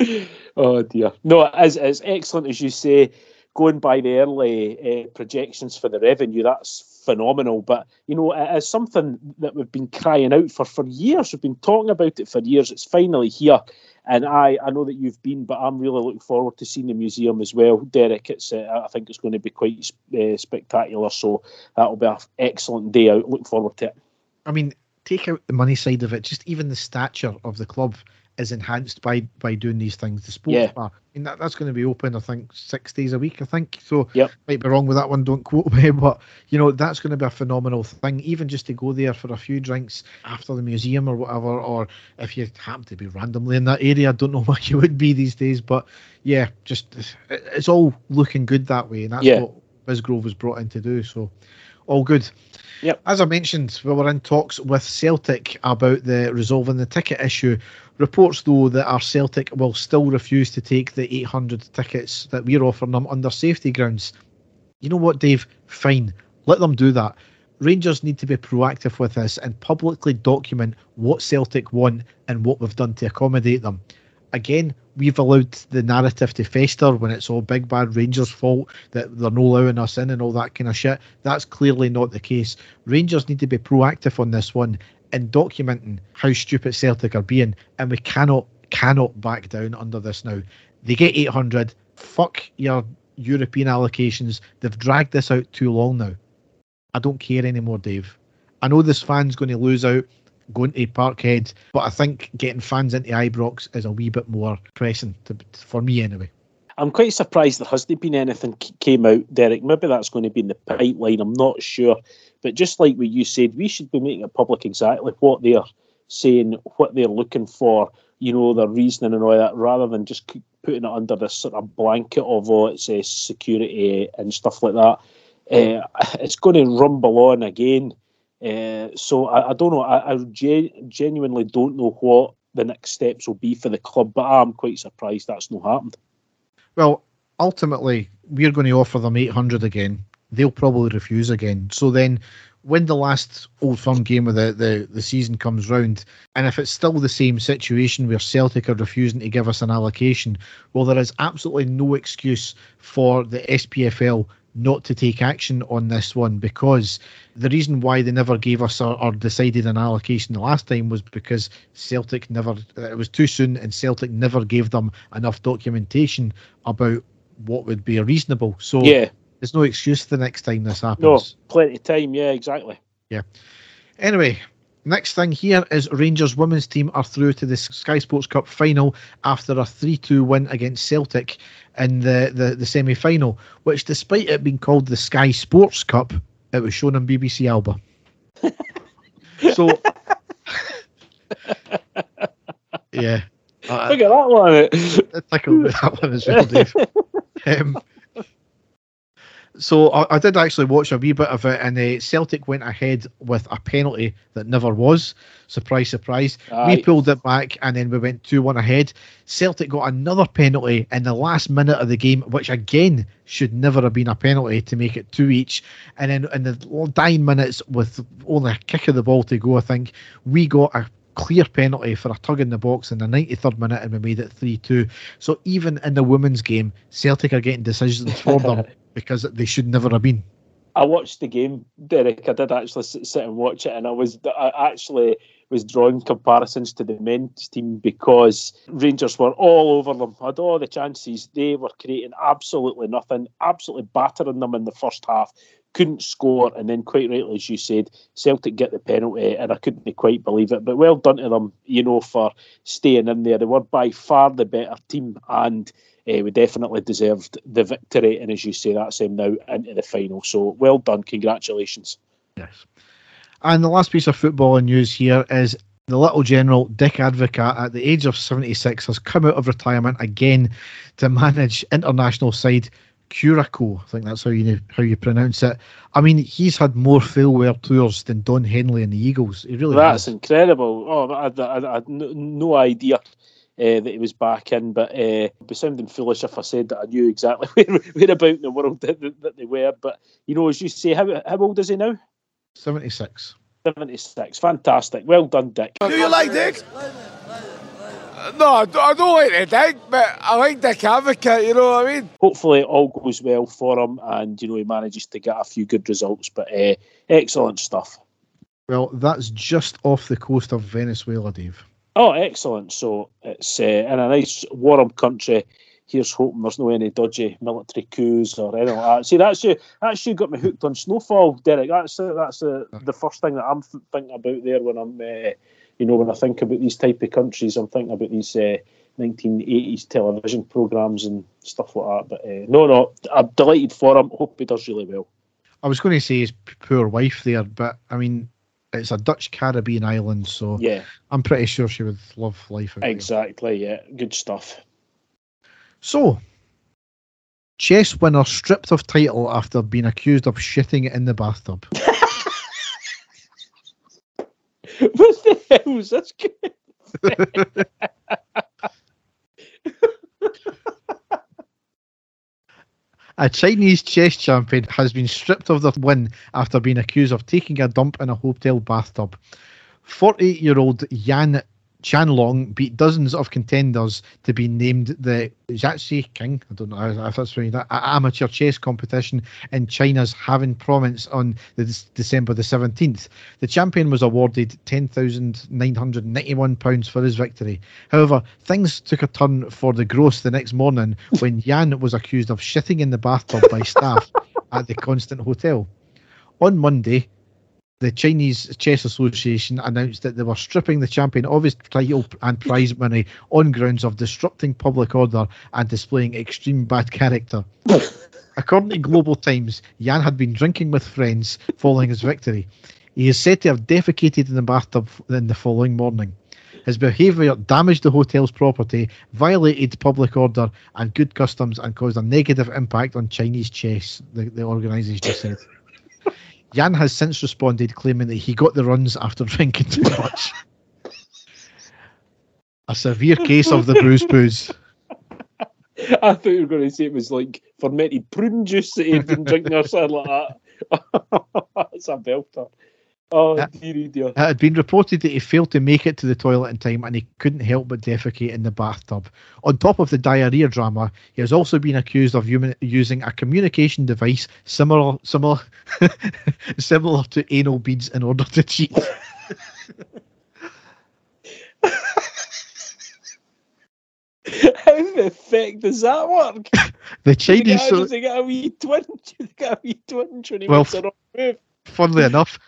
*laughs* oh, dear. No, as, as excellent as you say, going by the early uh, projections for the revenue, that's phenomenal. But you know, it is something that we've been crying out for for years. We've been talking about it for years. It's finally here, and I I know that you've been, but I'm really looking forward to seeing the museum as well, Derek. It's uh, I think it's going to be quite uh, spectacular. So that'll be an excellent day out. Look forward to it. I mean, take out the money side of it, just even the stature of the club is enhanced by by doing these things. The sports yeah. bar, I mean, that, that's going to be open, I think, six days a week. I think so. Yep. might be wrong with that one. Don't quote me, *laughs* but you know that's going to be a phenomenal thing. Even just to go there for a few drinks after the museum or whatever, or if you happen to be randomly in that area, I don't know *laughs* why you would be these days, but yeah, just it's all looking good that way, and that's yeah. what Bisgrove was brought in to do. So all good. Yep. As I mentioned, we were in talks with Celtic about the resolving the ticket issue. Reports, though, that our Celtic will still refuse to take the 800 tickets that we're offering them under safety grounds. You know what, Dave? Fine. Let them do that. Rangers need to be proactive with this and publicly document what Celtic want and what we've done to accommodate them again, we've allowed the narrative to fester when it's all big bad Rangers' fault that they're not allowing us in and all that kind of shit. That's clearly not the case. Rangers need to be proactive on this one in documenting how stupid Celtic are being, and we cannot cannot back down under this now. They get 800. Fuck your European allocations. They've dragged this out too long now. I don't care anymore, Dave. I know this fan's going to lose out going to Parkhead. But I think getting fans into Ibrox is a wee bit more pressing to, for me anyway. I'm quite surprised there hasn't been anything came out, Derek. Maybe that's going to be in the pipeline. I'm not sure. But just like what you said, we should be making it public exactly what they're saying, what they're looking for, you know, their reasoning and all that, rather than just putting it under this sort of blanket of oh, it's uh, security and stuff like that. Uh, *laughs* it's going to rumble on again. Uh, so I, I, don't know. I, I genuinely don't know what the next steps will be for the club, but I'm quite surprised that's not happened. Well, ultimately, we're going to offer them 800 again. They'll probably refuse again. So then, when the last Old Firm game of the, the, the season comes round, and if it's still the same situation where Celtic are refusing to give us an allocation, well, there is absolutely no excuse for the SPFL not to take action on this one because the reason why they never gave us or, or, decided an allocation the last time was because Celtic never it was too soon and Celtic never gave them enough documentation about what would be reasonable. So yeah, there's no excuse the next time this happens. No, plenty of time. Yeah, exactly. Yeah. Anyway, Next thing here is Rangers women's team are through to the Sky Sports Cup final after a 3 2 win against Celtic in the, the, the semi final, which, despite it being called the Sky Sports Cup, it was shown on BBC Alba. *laughs* so, yeah. Uh, Look at that one. It tickled that one as well, Dave. *laughs* Um, so I, I, did actually watch a wee bit of it, and uh, Celtic went ahead with a penalty that never was. Surprise, surprise. Aye. We pulled it back, and then we went two-one ahead. Celtic got another penalty in the last minute of the game, which again should never have been a penalty to make it two each. And then in the dying minutes, with only a kick of the ball to go, I think we got a clear penalty for a tug in the box in the 93rd minute and we made it 3 2. So even in the women's game, Celtic are getting decisions for them *laughs* because they should never have been. I watched the game, Derek. I did actually sit and watch it, and I was I actually was drawing comparisons to the men's team because Rangers were all over them, had all the chances. They were creating absolutely nothing, absolutely battering them in the first half. Couldn't score, and then quite rightly, as you said, Celtic get the penalty, and I couldn't quite believe it. But well done to them, you know, for staying in there. They were by far the better team, and uh, we definitely deserved the victory. And as you say, that's them now into the final. So well done. Congratulations. Yes. And the last piece of football news here is the little general Dick Advocaat at the age of 76 has come out of retirement again to manage international side Curacao. I think that's how you how you pronounce it. I mean, he's had more farewell tours than Don Henley and the Eagles. He really that's has. incredible. Oh, I, I, I had no idea uh, that he was back in. But uh, it'd be sounding foolish if I said that I knew exactly *laughs* where, where about in the world that, that, they were. But you know, as you say, how, how old is he now? Seventy six. Seventy six. Fantastic. Well done, Dick. Do you like Dick? No, I don't, like the Dick, but I like Dick Advocaat, you know what I mean? Hopefully, it all goes well for him and, you know, he manages to get a few good results. But uh, excellent stuff. Well, that's just off the coast of Venezuela, Dave. Oh, excellent. So it's uh, in a nice warm country. Here's hoping there's no any dodgy military coups or anything like that. See, that's you. That's you got me hooked on snowfall, Derek. That's uh, that's uh, the first thing that I'm thinking about there when I'm, uh, you know, when I think about these type of countries. I'm thinking about these 1980s uh, television programs and stuff like that. But uh, no, no, I'm delighted for him. Hope he does really well. I was going to say his poor wife there, but I mean, it's a Dutch Caribbean island, so yeah, I'm pretty sure she would love life. Exactly, yeah, good stuff. So, chess winner stripped of title after being accused of shitting in the bathtub. *laughs* what the hell was this? *laughs* *laughs* A Chinese chess champion has been stripped of the win after being accused of taking a dump in a hotel bathtub. 40 year old Yan Chanlong beat dozens of contenders to be named the Jiangxi King. I don't know if that's right. Amateur chess competition in China's Havin province on the December the 17th. The champion was awarded £10,991 for his victory. However, things took a turn for the gross the next morning when *laughs* Yan was accused of shitting in the bathtub by staff at the Constant Hotel. On Monday, the Chinese Chess Association announced that they were stripping the champion of his title and prize money on grounds of disrupting public order and displaying extreme bad character. According to Global Times, Yan had been drinking with friends following his victory. He is said to have defecated in the bathtub in the following morning. His behaviour damaged the hotel's property, violated public order and good customs, and caused a negative impact on Chinese chess, the, the organisation said. Yan has since responded, claiming that he got the runs after *laughs* drinking too much. a severe case of the bruise booze. *laughs* I thought you were going to say it was like fermented prune juice that he'd been drinking or something like that. *laughs* That's a belter. Oh, Yeah. dearie dear. It had been reported that he failed to make it to the toilet in time and he couldn't help but defecate in the bathtub. On top of the diarrhea drama, he has also been accused of human, using a communication device similar similar *laughs* similar to anal beads in order to cheat. *laughs* How the fuck does that work? *laughs* The Chinese, so, does he get a wee twinge? Get a wee twinge when he Well, makes a wrong move? funnily enough,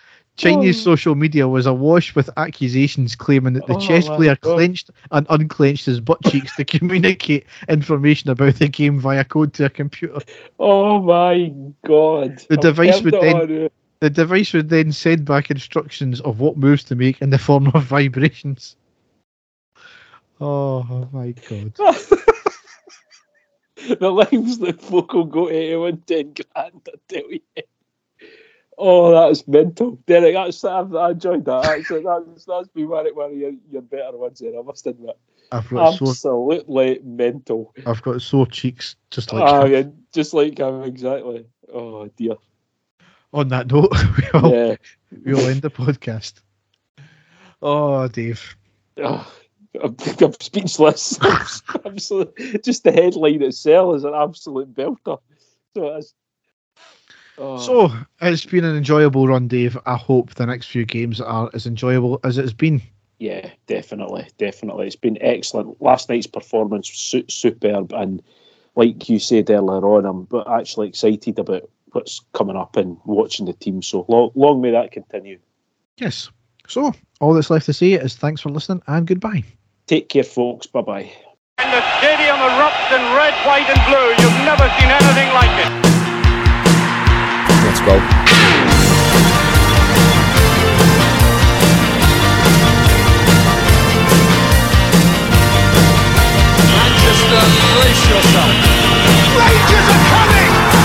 Chinese Oh. social media was awash with accusations claiming that the Oh chess player God. clenched and unclenched his butt cheeks to *laughs* communicate information about the game via code to a computer. Oh my god. The I've device would then- The device would then send back instructions of what moves to make in the form of vibrations. Oh, oh my god. *laughs* the lives that folk will go to to win 10 grand, I tell you. Oh, that's mental. Derek, that's, I've, I enjoyed that. That's, that's, that's been one of, one of your, your better ones there, I must admit. I've got so Absolutely mental. I've got sore cheeks just like Ah, yeah, just like him, exactly. Oh, dear. on that note *laughs* we'll, Yeah. we'll end the podcast. Oh Dave. Oh, I'm, I'm speechless. *laughs* Absolutely. Just the headline itself is an absolute belter. So it's. Oh. So it's been an enjoyable run, Dave. I hope the next few games are as enjoyable as it's been. Yeah, definitely, definitely. It's been excellent. Last night's performance was su- superb, and like you said earlier on, I'm actually excited about what's coming up and watching the team. So long, long may that continue. Yes. So all that's left to say is thanks for listening and goodbye. Take care, folks. Bye bye. And the stadium erupts in red, white, and blue. You've never seen anything like it. Let's go. Manchester, brace yourself. Rangers are coming!